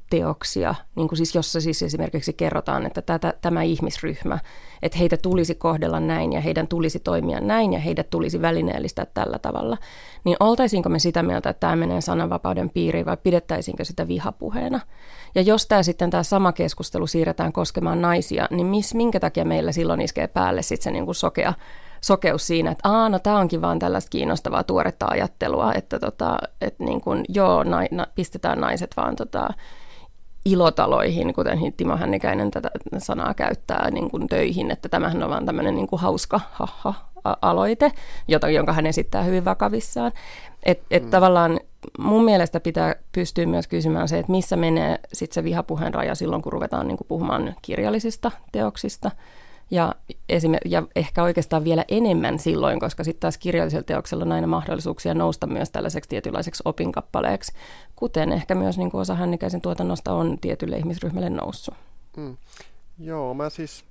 teoksia, niin kuin siis, jossa siis esimerkiksi kerrotaan, että tätä, tämä ihmisryhmä, että heitä tulisi kohdella näin ja heidän tulisi toimia näin ja heidät tulisi välineellistää tällä tavalla, niin oltaisiinko me sitä mieltä, että tämä menee sananvapauden piiriin vai pidettäisiinkö sitä vihapuheena? Ja jos tämä sitten tämä sama keskustelu siirretään koskemaan naisia, niin mis, minkä takia meillä silloin iskee päälle sitten se niin kuin sokea sokeus siinä, että Aa, no tämä onkin vaan tällaista kiinnostavaa tuoretta ajattelua, että tota, et niin kuin, joo, na, na, pistetään naiset vaan tota, ilotaloihin, kuten Timo Hännikäinen tätä sanaa käyttää niin kuin töihin, että tämähän on vaan tämmöinen niin kuin hauska haha aloite, jota, jonka hän esittää hyvin vakavissaan. Et, et mm. tavallaan mun mielestä pitää pystyä myös kysymään se, että missä menee sit se vihapuheen raja silloin, kun ruvetaan niin kuin puhumaan kirjallisista teoksista – ja, esimer- ja ehkä oikeastaan vielä enemmän silloin, koska sitten taas kirjallisella teoksella on aina mahdollisuuksia nousta myös tällaiseksi tietynlaiseksi opinkappaleeksi, kuten ehkä myös niin kuin osa hännikäisen tuotannosta on tietylle ihmisryhmälle noussut. Mm. Joo, mä siis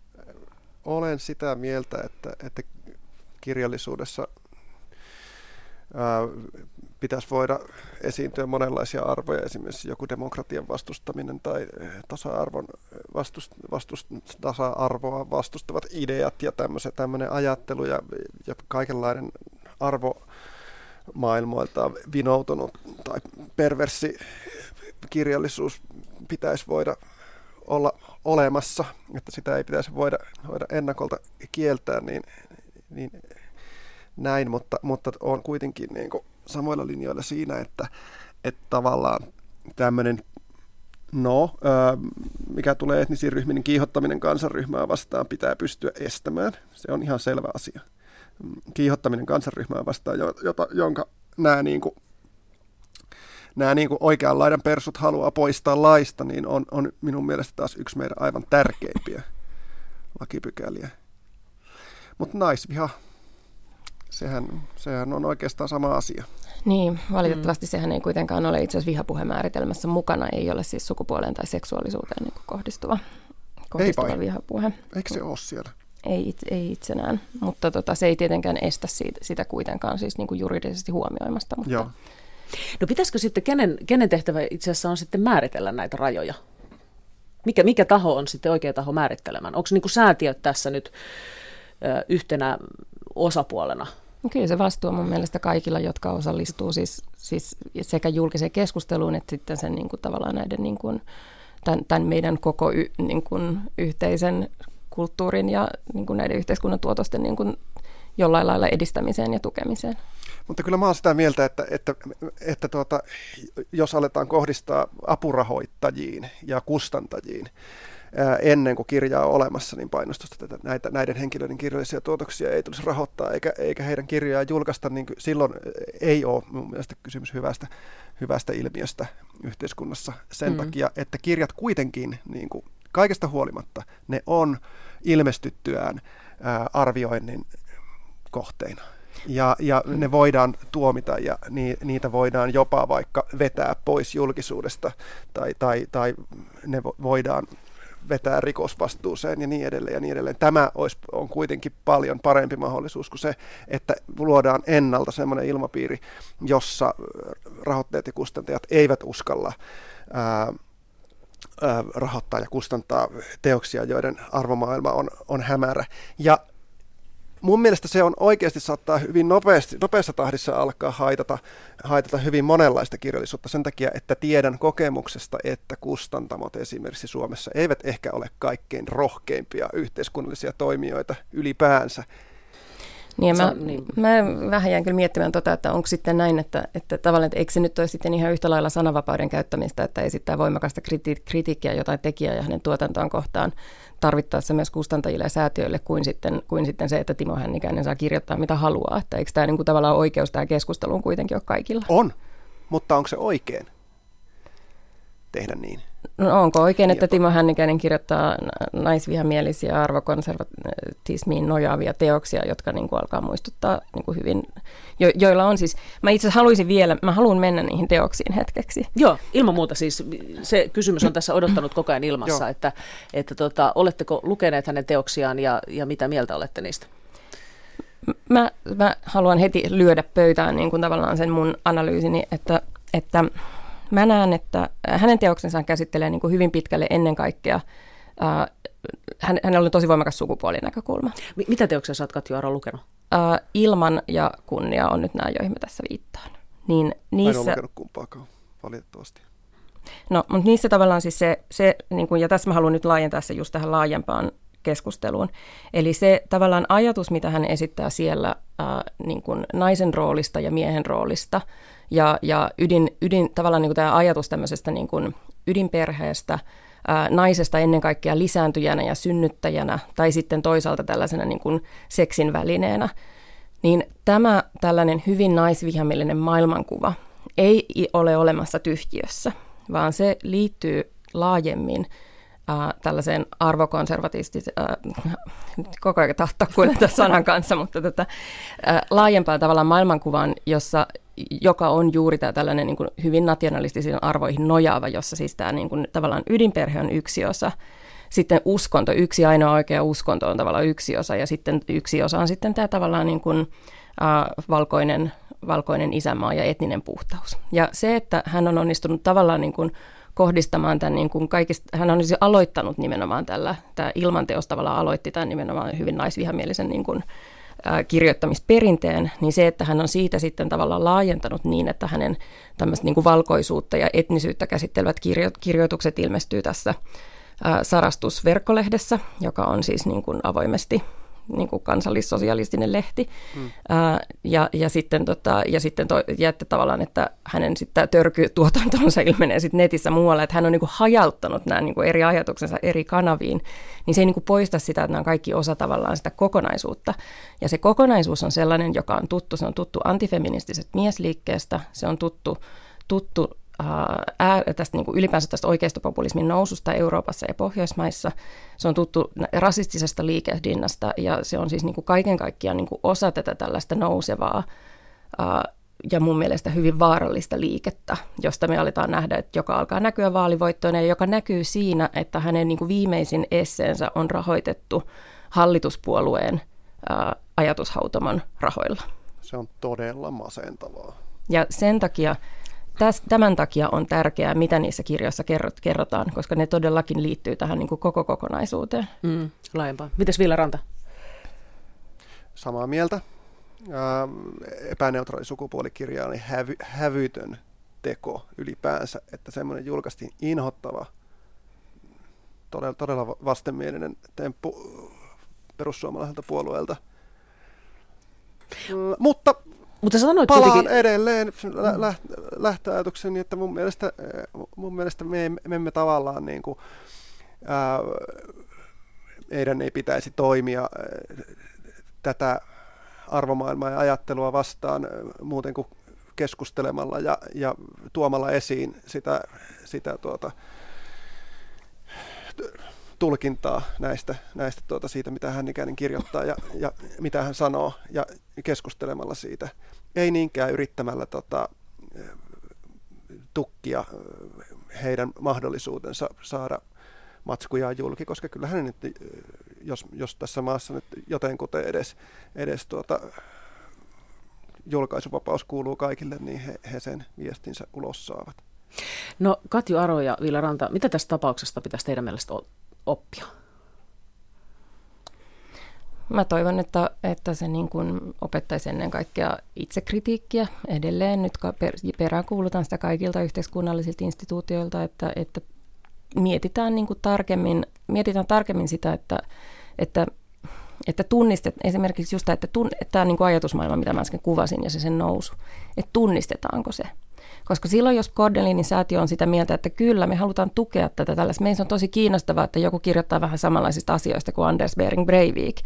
olen sitä mieltä, että, että kirjallisuudessa pitäisi voida esiintyä monenlaisia arvoja, esimerkiksi joku demokratian vastustaminen tai tasa-arvon vastust, vastust, tasa-arvoa vastustavat ideat ja tämmöinen ajattelu ja, ja kaikenlainen arvo maailmoilta vinoutunut tai perversi kirjallisuus pitäisi voida olla olemassa, että sitä ei pitäisi voida, voida ennakolta kieltää, niin, niin näin, mutta, mutta on kuitenkin niin kuin samoilla linjoilla siinä, että, että tavallaan tämmöinen No, mikä tulee etnisiin ryhmiin, niin kiihottaminen kansanryhmää vastaan pitää pystyä estämään. Se on ihan selvä asia. Kiihottaminen kansanryhmää vastaan, jota, jonka nämä, niin kuin, nämä niin kuin oikean laidan persut haluaa poistaa laista, niin on, on minun mielestä taas yksi meidän aivan tärkeimpiä lakipykäliä. Mutta naisviha sehän, sehän on oikeastaan sama asia. Niin, valitettavasti mm. sehän ei kuitenkaan ole itse asiassa vihapuhemääritelmässä mukana, ei ole siis sukupuoleen tai seksuaalisuuteen niin kohdistuva, kohdistuva ei vihapuhe. Eikö se ole siellä? Ei, ei itsenään, mutta tota, se ei tietenkään estä siitä, sitä kuitenkaan siis niin kuin juridisesti huomioimasta. Mutta... Joo. No pitäisikö sitten, kenen, kenen tehtävä itse asiassa on sitten määritellä näitä rajoja? Mikä, mikä taho on sitten oikea taho määrittelemään? Onko niin kuin säätiöt tässä nyt ö, yhtenä osapuolena? Kyllä se vastuu on mun mielestä kaikilla, jotka osallistuu siis, siis sekä julkiseen keskusteluun että sitten sen niin kuin, tavallaan näiden niin kuin, tämän, tämän meidän koko y, niin kuin, yhteisen kulttuurin ja niin kuin näiden yhteiskunnan tuotosten niin kuin, jollain lailla edistämiseen ja tukemiseen. Mutta kyllä mä oon sitä mieltä, että, että, että tuota, jos aletaan kohdistaa apurahoittajiin ja kustantajiin, ennen kuin kirjaa on olemassa, niin painostusta tätä, näitä, näiden henkilöiden kirjallisia tuotoksia ei tulisi rahoittaa, eikä, eikä heidän kirjaa julkaista, niin silloin ei ole mun mielestä kysymys hyvästä, hyvästä ilmiöstä yhteiskunnassa sen mm. takia, että kirjat kuitenkin niin kuin, kaikesta huolimatta, ne on ilmestyttyään ää, arvioinnin kohteina. Ja, ja ne voidaan tuomita ja ni, niitä voidaan jopa vaikka vetää pois julkisuudesta tai, tai, tai ne voidaan vetää rikosvastuuseen ja niin edelleen ja niin edelleen. Tämä olisi, on kuitenkin paljon parempi mahdollisuus kuin se, että luodaan ennalta sellainen ilmapiiri, jossa rahoittajat ja kustantajat eivät uskalla ää, rahoittaa ja kustantaa teoksia, joiden arvomaailma on, on hämärä. Ja mun mielestä se on oikeasti saattaa hyvin nopeasti, nopeassa tahdissa alkaa haitata, haitata hyvin monenlaista kirjallisuutta sen takia, että tiedän kokemuksesta, että kustantamot esimerkiksi Suomessa eivät ehkä ole kaikkein rohkeimpia yhteiskunnallisia toimijoita ylipäänsä. Niin, mä, niin. mä vähän jään kyllä miettimään tota, että onko sitten näin, että, että tavallaan, että eikö se nyt ole sitten ihan yhtä lailla sananvapauden käyttämistä, että esittää voimakasta kriti- kritiikkiä jotain tekijää ja hänen tuotantoaan kohtaan tarvittaessa myös kustantajille ja säätiöille kuin sitten, kuin sitten se, että Timo Hännikäinen saa kirjoittaa mitä haluaa. Että eikö tämä niin kuin tavallaan oikeus tähän keskusteluun kuitenkin ole kaikilla? On, mutta onko se oikein tehdä niin? No onko oikein, että Timo Hännikäinen kirjoittaa naisvihamielisiä arvokonservatismiin nojaavia teoksia, jotka niin kuin alkaa muistuttaa niin kuin hyvin, jo, joilla on siis, mä itse asiassa haluaisin vielä, mä haluan mennä niihin teoksiin hetkeksi. Joo, ilman muuta siis se kysymys on tässä odottanut koko ajan ilmassa, että, että tota, oletteko lukeneet hänen teoksiaan ja, ja mitä mieltä olette niistä? Mä, mä haluan heti lyödä pöytään niin kuin tavallaan sen mun analyysini, että, että mä näen, että hänen teoksensa käsittelee niin kuin hyvin pitkälle ennen kaikkea äh, hän, hänellä oli tosi voimakas sukupuolinäkökulma. M- mitä teoksia sä oot Katju Aro lukenut? Äh, Ilman ja kunnia on nyt nämä, joihin mä tässä viittaan. Niin niissä... en ole lukenut kumpaakaan, valitettavasti. No, mutta niissä tavallaan siis se, se niin kuin, ja tässä mä haluan nyt laajentaa se just tähän laajempaan keskusteluun. Eli se tavallaan ajatus, mitä hän esittää siellä ää, niin kuin naisen roolista ja miehen roolista, ja, ja ydin, ydin, tavallaan niin kuin tämä ajatus tämmöisestä niin kuin ydinperheestä, ää, naisesta ennen kaikkea lisääntyjänä ja synnyttäjänä, tai sitten toisaalta tällaisena niin kuin seksin välineenä, niin tämä tällainen hyvin naisvihamillinen maailmankuva ei ole olemassa tyhjiössä, vaan se liittyy laajemmin – äh, tällaiseen arvokonservatistiseen, äh, koko ajan tahtoa sanan kanssa, mutta tota, äh, laajempaan tavallaan maailmankuvaan, jossa, joka on juuri tämä tällainen niin kuin hyvin nationalistisiin arvoihin nojaava, jossa siis tämä niin kuin, tavallaan ydinperhe on yksi osa, sitten uskonto, yksi ainoa oikea uskonto on tavallaan yksi osa, ja sitten yksi osa on sitten tämä tavallaan niin kuin, äh, valkoinen, valkoinen isämaa ja etninen puhtaus. Ja se, että hän on onnistunut tavallaan niin kuin, kohdistamaan tämän niin kuin kaikista, hän on siis aloittanut nimenomaan tällä, tämä ilmanteos tavallaan aloitti tämän nimenomaan hyvin naisvihamielisen niin kuin, kirjoittamisperinteen, niin se, että hän on siitä sitten tavallaan laajentanut niin, että hänen tämmöistä niin kuin valkoisuutta ja etnisyyttä käsittelevät kirjo, kirjoitukset ilmestyy tässä Sarastus-verkkolehdessä, joka on siis niin kuin avoimesti niin kuin kansallissosialistinen lehti. Mm. Ää, ja, ja sitten, tota, ja sitten to, ja että tavallaan, että hänen sitten törkytuotantonsa ilmenee sitten netissä muualla, että hän on niin kuin hajauttanut nämä niin kuin eri ajatuksensa eri kanaviin, niin se ei niin kuin poista sitä, että nämä on kaikki osa tavallaan sitä kokonaisuutta. Ja se kokonaisuus on sellainen, joka on tuttu, se on tuttu antifeministisestä miesliikkeestä, se on tuttu, tuttu ää, tästä niin kuin ylipäänsä tästä oikeistopopulismin noususta Euroopassa ja Pohjoismaissa. Se on tuttu rasistisesta liikehdinnästä ja se on siis niin kuin kaiken kaikkiaan niin kuin osa tätä tällaista nousevaa ää, ja mun mielestä hyvin vaarallista liikettä, josta me aletaan nähdä, että joka alkaa näkyä vaalivoittoina ja joka näkyy siinä, että hänen niin kuin viimeisin esseensä on rahoitettu hallituspuolueen ää, ajatushautoman rahoilla. Se on todella masentavaa. Ja sen takia täs, tämän takia on tärkeää, mitä niissä kirjoissa kerrot, kerrotaan, koska ne todellakin liittyy tähän niin kuin koko kokonaisuuteen. Mm, laajempaa. Mites Ville Ranta? Samaa mieltä. Ää, epäneutraali sukupuolikirja on hävy, hävytön teko ylipäänsä, että semmoinen julkaistiin inhottava, todella, todella vastenmielinen temppu perussuomalaiselta puolueelta. Mm, mutta mutta sanoit Palaan kuitenkin... edelleen lä- lähtöajatukseni, että mun mielestä, mun mielestä me, me emme tavallaan niin kuin, ää, meidän ei pitäisi toimia ää, tätä arvomaailmaa ja ajattelua vastaan muuten kuin keskustelemalla ja, ja tuomalla esiin sitä, sitä tuota, tulkintaa näistä, näistä tuota, siitä, mitä hän ikäinen kirjoittaa ja, ja mitä hän sanoo ja keskustelemalla siitä. Ei niinkään yrittämällä tota, tukkia heidän mahdollisuutensa saada matskujaan julki, koska kyllähän nyt, jos, jos tässä maassa nyt jotenkuten edes, edes tuota, julkaisuvapaus kuuluu kaikille, niin he, he sen viestinsä ulos saavat. No Katju Aro ja Villa Ranta, mitä tästä tapauksesta pitäisi teidän mielestä oppia? Mä toivon, että, että se niin kuin opettaisi ennen kaikkea itsekritiikkiä edelleen. Nyt peräänkuulutan sitä kaikilta yhteiskunnallisilta instituutioilta, että, että mietitään, niin kuin tarkemmin, mietitään tarkemmin sitä, että, että, että tunnistet, esimerkiksi just tämä, että, tun, että tämä niin kuin ajatusmaailma, mitä mä äsken kuvasin, ja se sen nousu, että tunnistetaanko se. Koska silloin, jos Cordelinin säätiö on sitä mieltä, että kyllä, me halutaan tukea tätä tällaista. Meistä on tosi kiinnostavaa, että joku kirjoittaa vähän samanlaisista asioista kuin Anders Bering Breivik,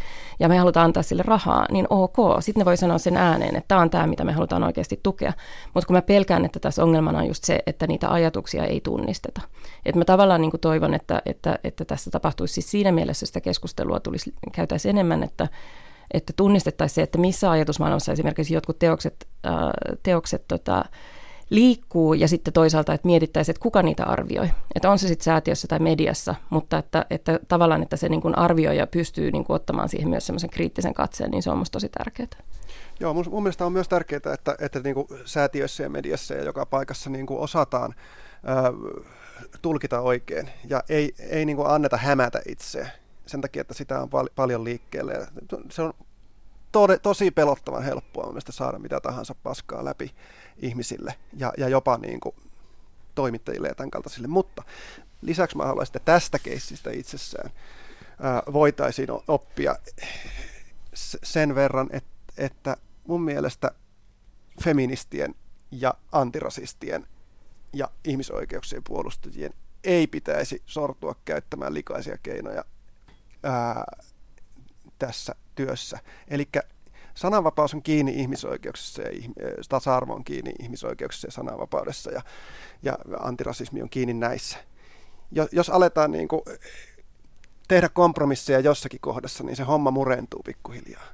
ja me halutaan antaa sille rahaa, niin ok. Sitten ne voi sanoa sen ääneen, että tämä on tämä, mitä me halutaan oikeasti tukea. Mutta kun mä pelkään, että tässä ongelmana on just se, että niitä ajatuksia ei tunnisteta. Että mä tavallaan niin kuin toivon, että, että, että tässä tapahtuisi siis siinä mielessä sitä keskustelua tulisi, käytäisiin enemmän, että että tunnistettaisiin se, että missä ajatusmaailmassa esimerkiksi jotkut teokset, äh, teokset tota, liikkuu ja sitten toisaalta, että mietittäisiin, että kuka niitä arvioi. Että on se sitten säätiössä tai mediassa, mutta että, että tavallaan, että se niin kuin arvioija pystyy niin kuin ottamaan siihen myös semmoisen kriittisen katseen, niin se on minusta tosi tärkeää. Joo, mun, mun mielestä on myös tärkeää, että, että niin kuin säätiöissä ja mediassa ja joka paikassa niin kuin osataan ää, tulkita oikein ja ei, ei niin kuin anneta hämätä itseä sen takia, että sitä on pal- paljon liikkeelle. Se on tode, tosi pelottavan helppoa mielestäni saada mitä tahansa paskaa läpi ihmisille ja, ja jopa niin kuin toimittajille ja tämän kaltaisille. Mutta lisäksi mä haluaisin, että tästä keissistä itsessään ää, voitaisiin oppia sen verran, että mun mielestä feministien ja antirasistien ja ihmisoikeuksien puolustajien ei pitäisi sortua käyttämään likaisia keinoja ää, tässä työssä. Eli sananvapaus on kiinni ihmisoikeuksissa ja tasa-arvo on kiinni ihmisoikeuksissa ja sananvapaudessa ja, ja antirasismi on kiinni näissä. Jo, jos aletaan niin kuin tehdä kompromisseja jossakin kohdassa, niin se homma murentuu pikkuhiljaa.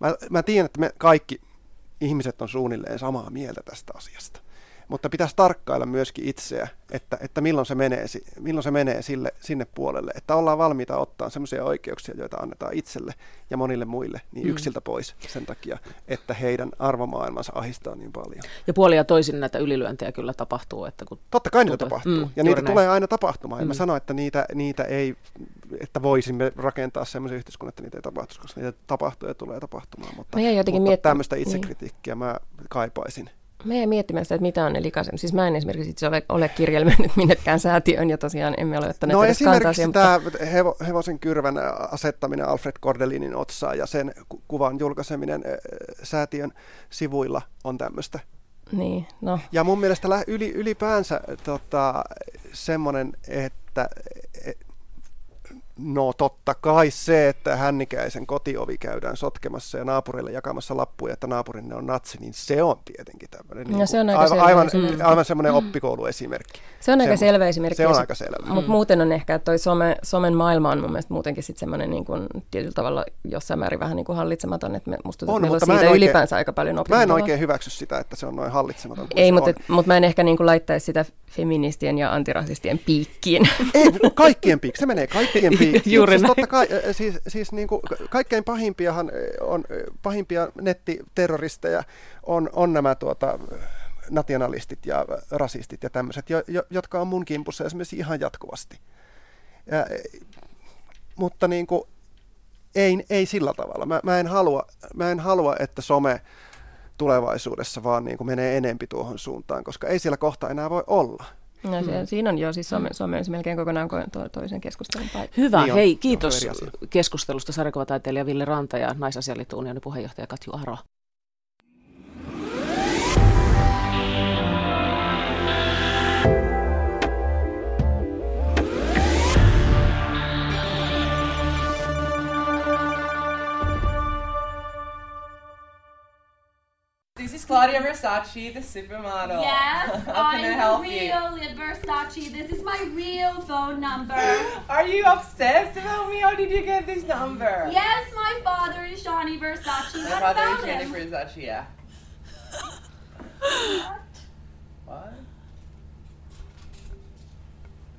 Mä, mä tiedän, että me kaikki ihmiset on suunnilleen samaa mieltä tästä asiasta mutta pitäisi tarkkailla myöskin itseä, että, että milloin se menee, milloin se menee sille, sinne puolelle, että ollaan valmiita ottaa sellaisia oikeuksia, joita annetaan itselle ja monille muille, niin mm. yksiltä pois sen takia, että heidän arvomaailmansa ahistaa niin paljon. Ja puoli ja toisin näitä ylilyöntejä kyllä tapahtuu. Että kun Totta kai niitä tapahtuu, mm, ja niitä näin. tulee aina tapahtumaan. Mm. En mä sano, että niitä, niitä ei, että voisimme rakentaa sellaisen yhteiskunnan, että niitä ei tapahtuisi, koska niitä tapahtuu ja tulee tapahtumaan, mutta, mutta tämmöistä itsekritiikkiä niin. mä kaipaisin. Mä jäin miettimään sitä, että mitä on ne likaisemmat. Siis mä en esimerkiksi itse ole, ole kirjelmöinyt minnekään säätiön ja tosiaan emme ole ottaneet No esimerkiksi tämä mutta... hevo, hevosen kyrvän asettaminen Alfred Cordelinin otsaan ja sen kuvan julkaiseminen säätiön sivuilla on tämmöistä. Niin, no. Ja mun mielestä yli, ylipäänsä tota, semmoinen, että No totta kai se, että hännikäisen kotiovi käydään sotkemassa ja naapurille jakamassa lappuja, että naapurinne on natsi, niin se on tietenkin tämmöinen no, niin se on aika aivan, aivan, mm. aivan semmoinen mm. oppikouluesimerkki. Se on aika selvä esimerkki. Se on aika selvä. Mutta mm. muuten on ehkä, että toi some, somen maailma on mun mielestä muutenkin sitten semmoinen niin kuin, tietyllä tavalla jossain määrin vähän niin kuin hallitsematon, että me, musta on, meillä on siitä oikein, ylipäänsä aika paljon oppimista. Mä en oikein hyväksy sitä, että se on noin hallitsematon. Ei, mutta, mutta mä en ehkä niin kuin laittaisi sitä feministien ja antirasistien piikkiin. Ei, kaikkien piikkiin. Se menee kaikkien piikkiin. Juuri siis totta kai, siis, siis niin kuin, kaikkein pahimpiahan on, pahimpia nettiterroristeja on, on nämä tuota, nationalistit ja rasistit ja tämmöiset, jo, jo, jotka on mun kimpussa esimerkiksi ihan jatkuvasti. Ja, mutta niin kuin, ei, ei sillä tavalla. Mä, mä, en halua, mä en halua, että some tulevaisuudessa vaan niin kuin menee enempi tuohon suuntaan, koska ei siellä kohta enää voi olla. No, se, mm. Siinä on jo, siis some, some on melkein kokonaan to, toisen keskustelun paikka. Hyvä, niin hei, kiitos keskustelusta sarjakuvataiteilija Ville Ranta ja naisasialiitto puheenjohtaja Katju Aro. Claudia Versace, the supermodel. Yes, I'm the real you? Versace. This is my real phone number. Are you obsessed about me? How did you get this number? Yes, my father is Johnny Versace. My what father is Jennifer Versace, yeah. what? What?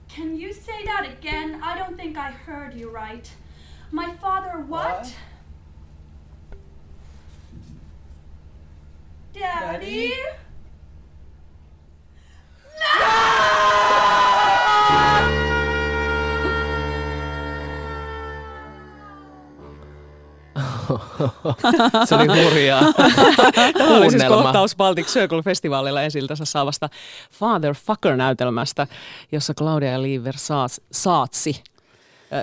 Can you say that again? I don't think I heard you right. My father what? what? Daddy? No! Se oli hurjaa. Tämä oli siis kohtaus Baltic Circle-festivaalilla esiltänsä saavasta Father Fucker-näytelmästä, jossa Claudia ja Liiver Saatsi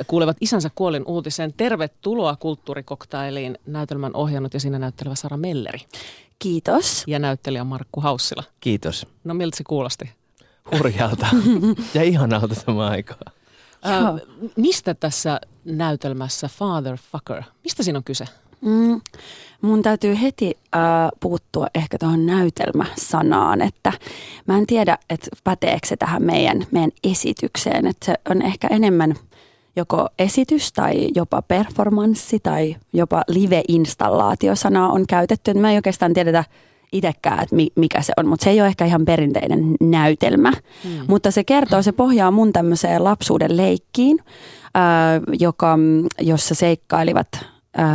kuulevat isänsä kuolin uutisen. Tervetuloa kulttuurikoktailiin näytelmän ohjannut ja siinä näyttelevä Sara Melleri. Kiitos. Ja näyttelijä Markku Haussila. Kiitos. No miltä se kuulosti? Hurjalta ja ihanalta samaan aikaan. Äh, mistä tässä näytelmässä Father Fucker, mistä siinä on kyse? Mm, mun täytyy heti äh, puuttua ehkä tuohon näytelmäsanaan, että mä en tiedä, että päteekö se tähän meidän, meidän esitykseen, että se on ehkä enemmän joko esitys tai jopa performanssi tai jopa live-installaatiosanaa on käytetty. Mä en oikeastaan tiedetä itsekään, että mikä se on, mutta se ei ole ehkä ihan perinteinen näytelmä. Hmm. Mutta se kertoo, se pohjaa mun tämmöiseen lapsuuden leikkiin, äh, joka, jossa seikkailivat äh,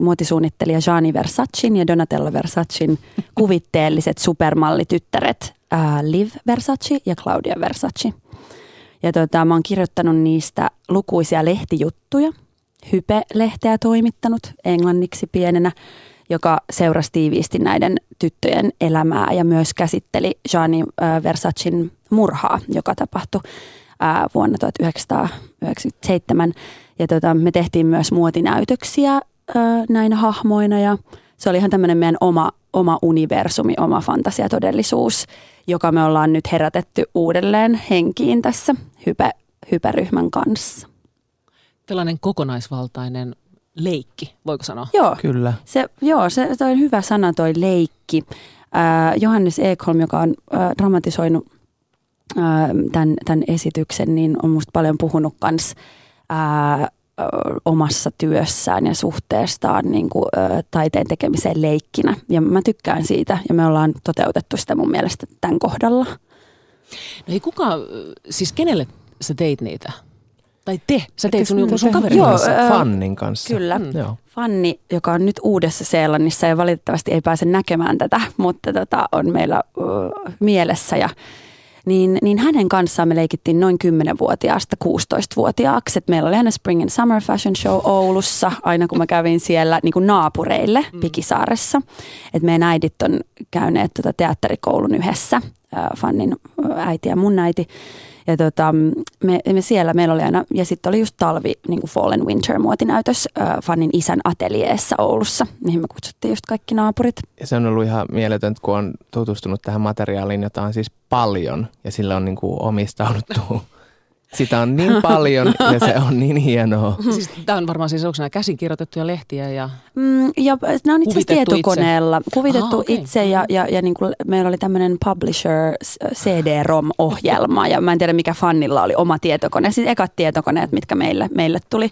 muotisuunnittelija Gianni Versacin ja Donatella Versacin kuvitteelliset supermallityttäret äh, Liv Versace ja Claudia Versace. Ja tota, mä oon kirjoittanut niistä lukuisia lehtijuttuja, Hype-lehteä toimittanut englanniksi pienenä, joka seurasi tiiviisti näiden tyttöjen elämää ja myös käsitteli Gianni Versacin murhaa, joka tapahtui vuonna 1997. Ja tota, me tehtiin myös muotinäytöksiä näinä hahmoina ja se oli ihan tämmöinen meidän oma, oma universumi, oma fantasiatodellisuus, joka me ollaan nyt herätetty uudelleen henkiin tässä hype, hyperyhmän kanssa. Tällainen kokonaisvaltainen leikki, voiko sanoa? Joo, Kyllä. Se, joo, se toi on hyvä sana toi leikki. Äh, Johannes Ekholm, joka on äh, dramatisoinut äh, tämän, tämän esityksen, niin on musta paljon puhunut kans äh, omassa työssään ja suhteestaan niin kuin, ä, taiteen tekemiseen leikkinä. Ja mä tykkään siitä ja me ollaan toteutettu sitä mun mielestä tämän kohdalla. No ei kuka, siis kenelle sä teit niitä? Tai te, sä teit sun sun kaverin Joo, kanssa. Äh, Fannin kanssa. Kyllä. Mm. Joo. Fanni, joka on nyt uudessa Seelannissa ja valitettavasti ei pääse näkemään tätä, mutta tota, on meillä uh, mielessä ja niin, niin hänen kanssaan me leikittiin noin 10-vuotiaasta 16-vuotiaaksi. Et meillä oli aina Spring and Summer Fashion Show Oulussa, aina kun mä kävin siellä niin kuin naapureille mm. Pikisaaressa. Et meidän äidit on käyneet tota teatterikoulun yhdessä, Fannin äiti ja mun äiti. Ja tota, me, me siellä meillä oli aina, ja sitten oli just talvi, niin kuin Fall and Winter muotinäytös äh, Fannin isän ateljeessa Oulussa, mihin me kutsuttiin just kaikki naapurit. Ja se on ollut ihan mieletöntä, kun on tutustunut tähän materiaaliin, jota on siis paljon, ja sillä on niin kuin omistauduttu Sitä on niin paljon ja se on niin hienoa. Siis, tämä on varmaan siis onko nämä käsikirjoitettuja lehtiä ja mm, Ja nämä on itse asiassa tietokoneella. Itse. Kuvitettu ah, okay. itse ja, ja, ja niin kuin meillä oli tämmöinen publisher CD-ROM-ohjelma ja mä en tiedä mikä fannilla oli oma tietokone. Siis ekat tietokoneet, mitkä meille, meille tuli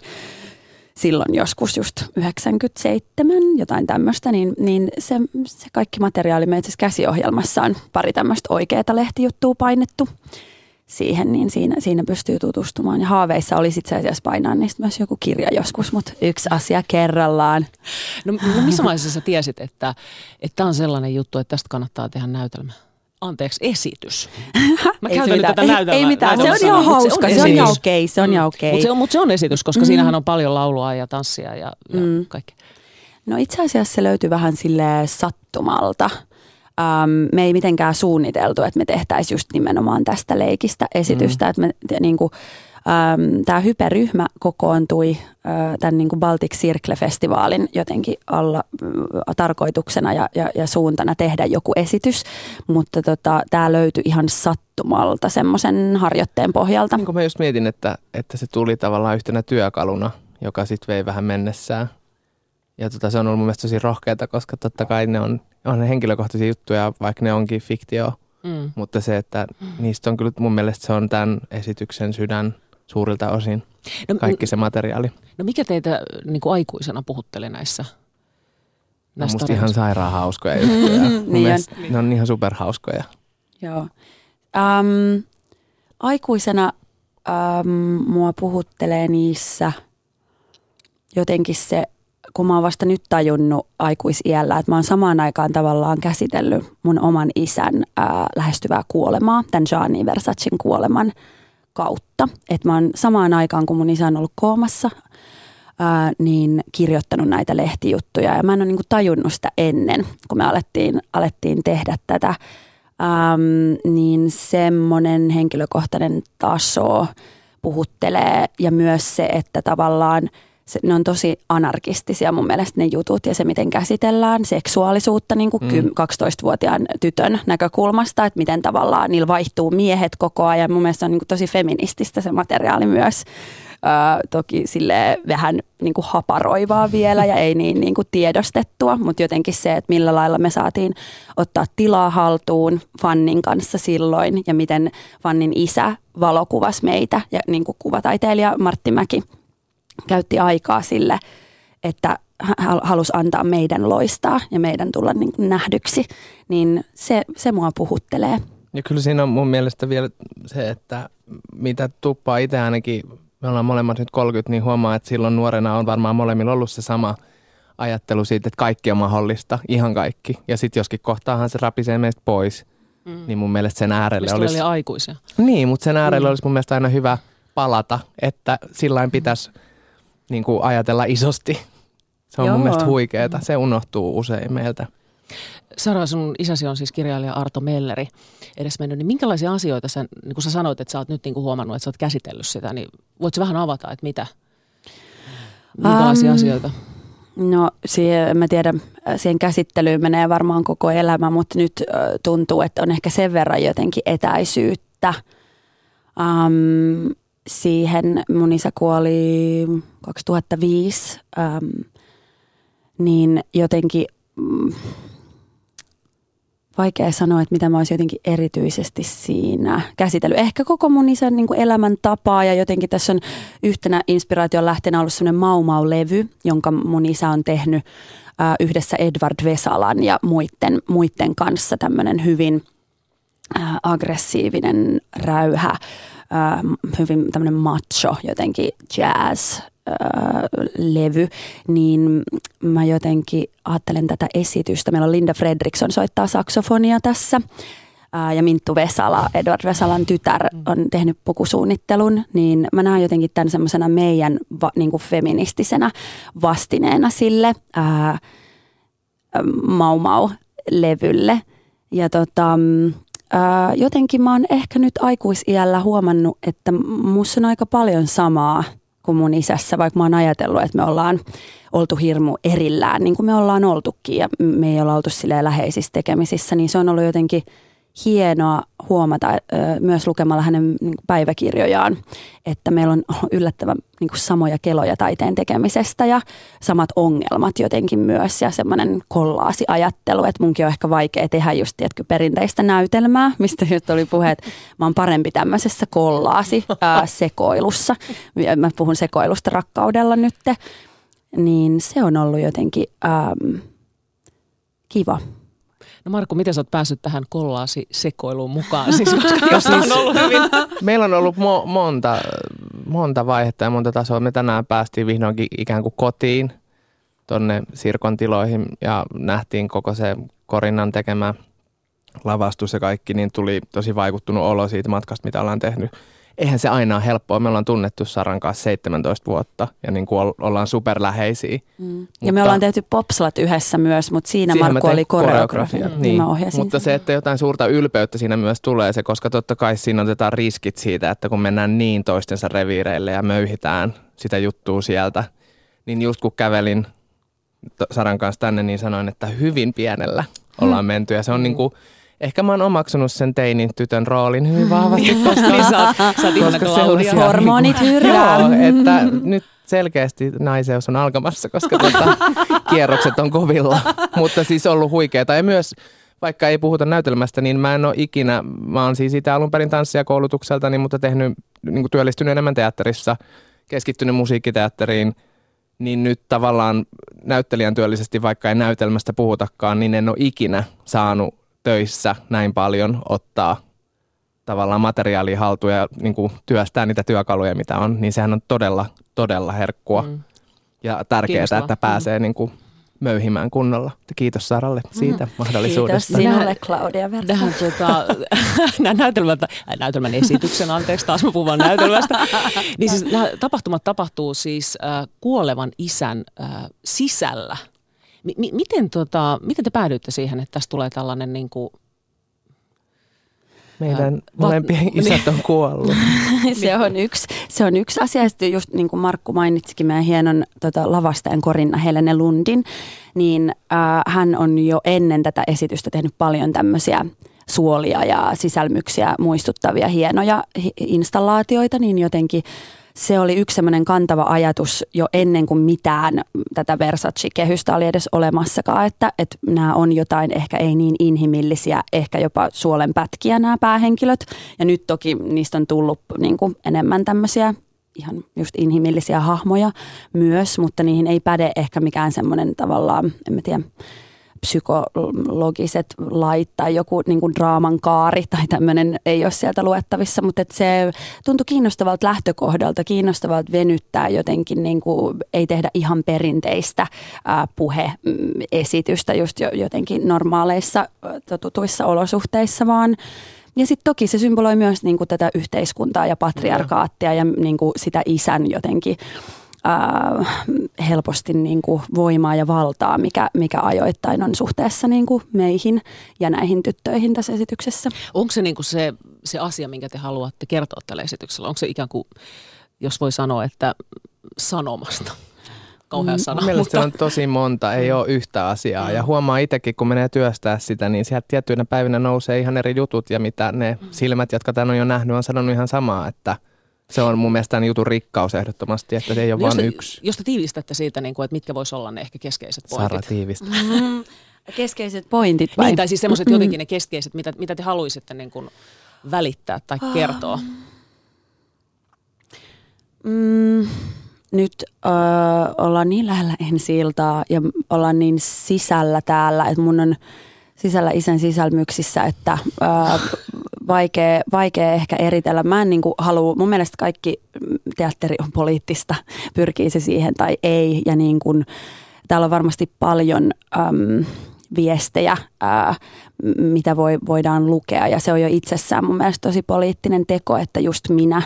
silloin joskus just 97, jotain tämmöistä, niin, niin se, se kaikki materiaali me itse käsiohjelmassa on pari tämmöistä oikeaa lehtijuttua painettu siihen, niin siinä, siinä pystyy tutustumaan. Ja haaveissa olisi itse asiassa painaa niistä myös joku kirja joskus, mutta yksi asia kerrallaan. No, no missä vaiheessa sä tiesit, että tämä on sellainen juttu, että tästä kannattaa tehdä näytelmä? Anteeksi, esitys. Mä ei käytän nyt tätä näytelmää. Ei mitään, se on ihan hauska, se on ihan okei, se on ihan okei. Mutta se, mut se on esitys, koska mm. siinähän on paljon laulua ja tanssia ja, ja mm. kaikki. No itse asiassa se löytyy vähän sille sattumalta um, me ei mitenkään suunniteltu, että me tehtäisiin just nimenomaan tästä leikistä esitystä. Mm. Että me, niin kuin, um, tämä hyperyhmä kokoontui uh, tämän niin kuin Baltic Circle-festivaalin jotenkin alla uh, tarkoituksena ja, ja, ja suuntana tehdä joku esitys, mutta tota, tämä löytyi ihan sattumalta semmoisen harjoitteen pohjalta. Niin kuin mä just mietin, että, että se tuli tavallaan yhtenä työkaluna, joka sitten vei vähän mennessään. Ja tota, se on ollut mun mielestä tosi rohkeata, koska totta kai ne on on ne henkilökohtaisia juttuja, vaikka ne onkin fiktio. Mm. Mutta se, että niistä on kyllä mun mielestä se on tämän esityksen sydän suurilta osin, no, kaikki se materiaali. No mikä teitä niin kuin aikuisena puhutteli näissä? No musta ihan sairaan hauskoja juttuja. niin on. Ne on ihan superhauskoja. Joo. Um, aikuisena um, mua puhuttelee niissä jotenkin se kun mä oon vasta nyt tajunnut aikuisiällä, että mä oon samaan aikaan tavallaan käsitellyt mun oman isän ää, lähestyvää kuolemaa, tämän Gianni Versacin kuoleman kautta. Että mä oon samaan aikaan, kun mun isä on ollut koomassa, ää, niin kirjoittanut näitä lehtijuttuja. Ja mä en ole niin tajunnut sitä ennen, kun me alettiin, alettiin tehdä tätä. Ähm, niin semmoinen henkilökohtainen taso puhuttelee ja myös se, että tavallaan se, ne on tosi anarkistisia mun mielestä ne jutut ja se, miten käsitellään seksuaalisuutta niin kuin mm. 12-vuotiaan tytön näkökulmasta, että miten tavallaan niillä vaihtuu miehet koko ajan. Mun mielestä se on niin kuin tosi feminististä se materiaali myös. Öö, toki sille vähän niin kuin haparoivaa vielä ja ei niin, niin kuin tiedostettua, mutta jotenkin se, että millä lailla me saatiin ottaa tilaa haltuun Fannin kanssa silloin ja miten Fannin isä valokuvasi meitä ja niin kuin kuvataiteilija Martti Mäki käytti aikaa sille, että halusi antaa meidän loistaa ja meidän tulla niin kuin nähdyksi, niin se, se mua puhuttelee. Ja kyllä siinä on mun mielestä vielä se, että mitä tuppaa itse ainakin me ollaan molemmat nyt 30, niin huomaa, että silloin nuorena on varmaan molemmilla ollut se sama ajattelu siitä, että kaikki on mahdollista, ihan kaikki. Ja sitten joskin kohtaahan se rapisee meistä pois, mm. niin mun mielestä sen äärelle Mistä olisi... oli aikuisia. Niin, mutta sen äärelle mm. olisi mun mielestä aina hyvä palata, että sillä pitäisi niin kuin ajatella isosti. Se on Joo. mun mielestä huikeeta. Se unohtuu usein meiltä. Sara, sun isäsi on siis kirjailija Arto Melleri edes mennyt, niin minkälaisia asioita sä, niin kun sä sanoit, että sä oot nyt niin kuin huomannut, että sä oot käsitellyt sitä, niin voitko vähän avata, että mitä, minkälaisia um, asioita? No siihen, mä tiedän, siihen käsittelyyn menee varmaan koko elämä, mutta nyt tuntuu, että on ehkä sen verran jotenkin etäisyyttä um, siihen. Mun isä kuoli 2005, um, niin jotenkin... Um, vaikea sanoa, että mitä mä olisin jotenkin erityisesti siinä käsitellyt. Ehkä koko mun isän niin elämäntapaa ja jotenkin tässä on yhtenä inspiraation lähteenä ollut sellainen Maumau-levy, jonka mun isä on tehnyt äh, yhdessä Edward Vesalan ja muiden, muiden kanssa tämmöinen hyvin äh, aggressiivinen räyhä, äh, hyvin tämmöinen macho, jotenkin jazz levy, niin mä jotenkin ajattelen tätä esitystä. Meillä on Linda Fredriksson soittaa saksofonia tässä ja Minttu Vesala, Edward Vesalan tytär, mm. on tehnyt pukusuunnittelun, niin mä näen jotenkin tämän semmoisena meidän va, niin kuin feministisenä vastineena sille ää, Mau Mau-levylle. Ja tota, jotenkin mä oon ehkä nyt aikuisiällä huomannut, että musta on aika paljon samaa – kuin mun isässä, vaikka mä oon ajatellut, että me ollaan oltu hirmu erillään, niin kuin me ollaan oltukin ja me ei olla oltu läheisissä tekemisissä, niin se on ollut jotenkin hienoa huomata myös lukemalla hänen niin päiväkirjojaan, että meillä on yllättävän niin kuin samoja keloja taiteen tekemisestä ja samat ongelmat jotenkin myös ja semmoinen kollaasi-ajattelu, että munkin on ehkä vaikea tehdä just tiedätkö, perinteistä näytelmää, mistä nyt oli puhe, että mä oon parempi tämmöisessä kollaasi-sekoilussa. Mä puhun sekoilusta rakkaudella nyt, niin se on ollut jotenkin ähm, kiva. No Markku, miten sä oot päässyt tähän kollaasi sekoiluun mukaan? Siis, koska siis, on ollut hyvin... Meillä on ollut mo- monta, monta vaihetta ja monta tasoa. Me tänään päästiin vihdoinkin ikään kuin kotiin tuonne Sirkon tiloihin ja nähtiin koko se Korinnan tekemä lavastus ja kaikki, niin tuli tosi vaikuttunut olo siitä matkasta, mitä ollaan tehnyt eihän se aina ole helppoa. Me ollaan tunnettu Saran kanssa 17 vuotta ja niin kuin ollaan superläheisiä. Mm. Mutta, ja me ollaan tehty Popslat yhdessä myös, mutta siinä Markku oli koreografia. Mm. Niin. Mutta se, että jotain suurta ylpeyttä siinä myös tulee se, koska totta kai siinä otetaan riskit siitä, että kun mennään niin toistensa reviireille ja möyhitään sitä juttua sieltä, niin just kun kävelin Saran kanssa tänne, niin sanoin, että hyvin pienellä ollaan menty ja se on mm. niin kuin – ehkä mä oon omaksunut sen teinin tytön roolin hyvin vahvasti, koska, niin sä oot, sä oot koska Hormonit hyrrää. Joo, että nyt selkeästi naiseus on alkamassa, koska tota, kierrokset on kovilla. Mutta siis ollut huikeeta ja myös vaikka ei puhuta näytelmästä, niin mä en ole ikinä, mä oon siis itse alun perin tanssijakoulutukselta, niin, mutta tehnyt, niin työllistynyt enemmän teatterissa, keskittynyt musiikkiteatteriin, niin nyt tavallaan näyttelijän työllisesti, vaikka ei näytelmästä puhutakaan, niin en ole ikinä saanut töissä näin paljon ottaa tavallaan materiaalia haltuun ja niin kuin työstää niitä työkaluja, mitä on, niin sehän on todella, todella herkkua mm. ja tärkeää, että pääsee mm. niin kuin möyhimään kunnolla. Kiitos Saralle siitä mm. mahdollisuudesta. Kiitos sinulle Claudia Tähän tota, näytelmän, näytelmän esityksen, anteeksi taas mä puhun näytelmästä. niin siis nämä tapahtumat tapahtuu siis äh, kuolevan isän äh, sisällä – M- miten, tota, miten te päädyitte siihen, että tästä tulee tällainen niin kuin Meidän Ää, molempien va- isät on kuollut. se, on yksi, se on yksi asia. Sitten just niin kuin Markku mainitsikin meidän hienon tota, lavastajan Korinna Helene Lundin, niin äh, hän on jo ennen tätä esitystä tehnyt paljon tämmöisiä suolia ja sisälmyksiä muistuttavia hienoja hi- installaatioita, niin jotenkin se oli yksi semmoinen kantava ajatus jo ennen kuin mitään tätä Versace-kehystä oli edes olemassakaan, että, että nämä on jotain ehkä ei niin inhimillisiä, ehkä jopa suolenpätkiä nämä päähenkilöt. Ja nyt toki niistä on tullut niin kuin enemmän tämmöisiä ihan just inhimillisiä hahmoja myös, mutta niihin ei päde ehkä mikään semmoinen tavallaan, en mä tiedä, psykologiset lait tai joku niin kuin draaman kaari tai tämmöinen ei ole sieltä luettavissa, mutta et se tuntui kiinnostavalta lähtökohdalta, kiinnostavalta venyttää jotenkin, niin kuin, ei tehdä ihan perinteistä ää, puheesitystä just jo, jotenkin normaaleissa totutuissa olosuhteissa, vaan. Ja sitten toki se symboloi myös niin kuin tätä yhteiskuntaa ja patriarkaattia ja niin kuin sitä isän jotenkin äh, helposti niin kuin voimaa ja valtaa, mikä, mikä ajoittain on suhteessa niin kuin meihin ja näihin tyttöihin tässä esityksessä. Onko se niin kuin se, se asia, minkä te haluatte kertoa tällä esityksellä? Onko se ikään kuin, jos voi sanoa, että sanomasta? Kauhea sana. Mun mielestä mutta... on tosi monta, ei ole yhtä asiaa. Ja huomaa itsekin, kun menee työstää sitä, niin sieltä tiettyinä päivinä nousee ihan eri jutut. Ja mitä ne silmät, jotka tämän on jo nähnyt, on sanonut ihan samaa, että se on mun mielestä tämän jutun rikkaus ehdottomasti, että se ei ole No vain te, yksi. Jos te tiivistätte siitä, niin kuin, että mitkä voisi olla ne ehkä keskeiset pointit. Sara tiivistä. Mm, keskeiset pointit vai? Niin, tai siis semmoiset jotenkin ne keskeiset, mitä, mitä te haluaisitte niin kuin välittää tai kertoa. Mm, nyt ö, ollaan niin lähellä ensi iltaa ja ollaan niin sisällä täällä, että mun on sisällä isän sisälmyksissä, että ö, vaikea, vaikea ehkä eritellä. Mä en niin kuin halua, mun mielestä kaikki teatteri on poliittista, pyrkii se siihen tai ei. Ja niin kuin, täällä on varmasti paljon äm, viestejä, ää, mitä voi, voidaan lukea. Ja se on jo itsessään mun mielestä tosi poliittinen teko, että just minä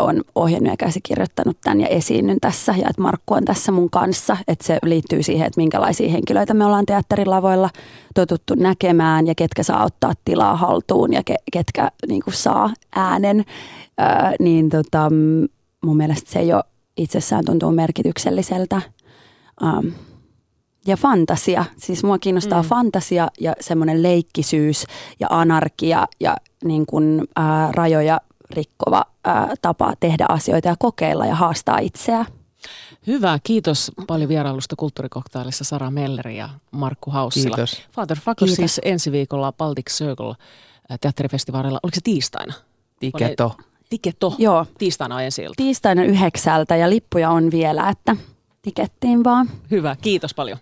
on ohjannut ja käsikirjoittanut tämän ja esiinnyn tässä ja että Markku on tässä mun kanssa. Että se liittyy siihen, että minkälaisia henkilöitä me ollaan teatterilavoilla totuttu näkemään ja ketkä saa ottaa tilaa haltuun ja ke, ketkä niin kuin saa äänen. Ää, niin tota, mun mielestä se jo itsessään tuntuu merkitykselliseltä. Um, ja fantasia. Siis mua kiinnostaa mm. fantasia ja semmoinen leikkisyys ja anarkia ja niin kuin, ää, rajoja rikkova ää, tapa tehdä asioita ja kokeilla ja haastaa itseä. Hyvä, kiitos paljon vierailusta kulttuurikoktailissa Sara Melleri ja Markku Haussila. Kiitos. Father Fucker Kiitos. siis ensi viikolla Baltic Circle teatterifestivaalilla. Oliko se tiistaina? Tiketo. Tiketo. Joo, Tiistaina on ensi ilta. tiistaina yhdeksältä ja lippuja on vielä, että tikettiin vaan. Hyvä, kiitos paljon.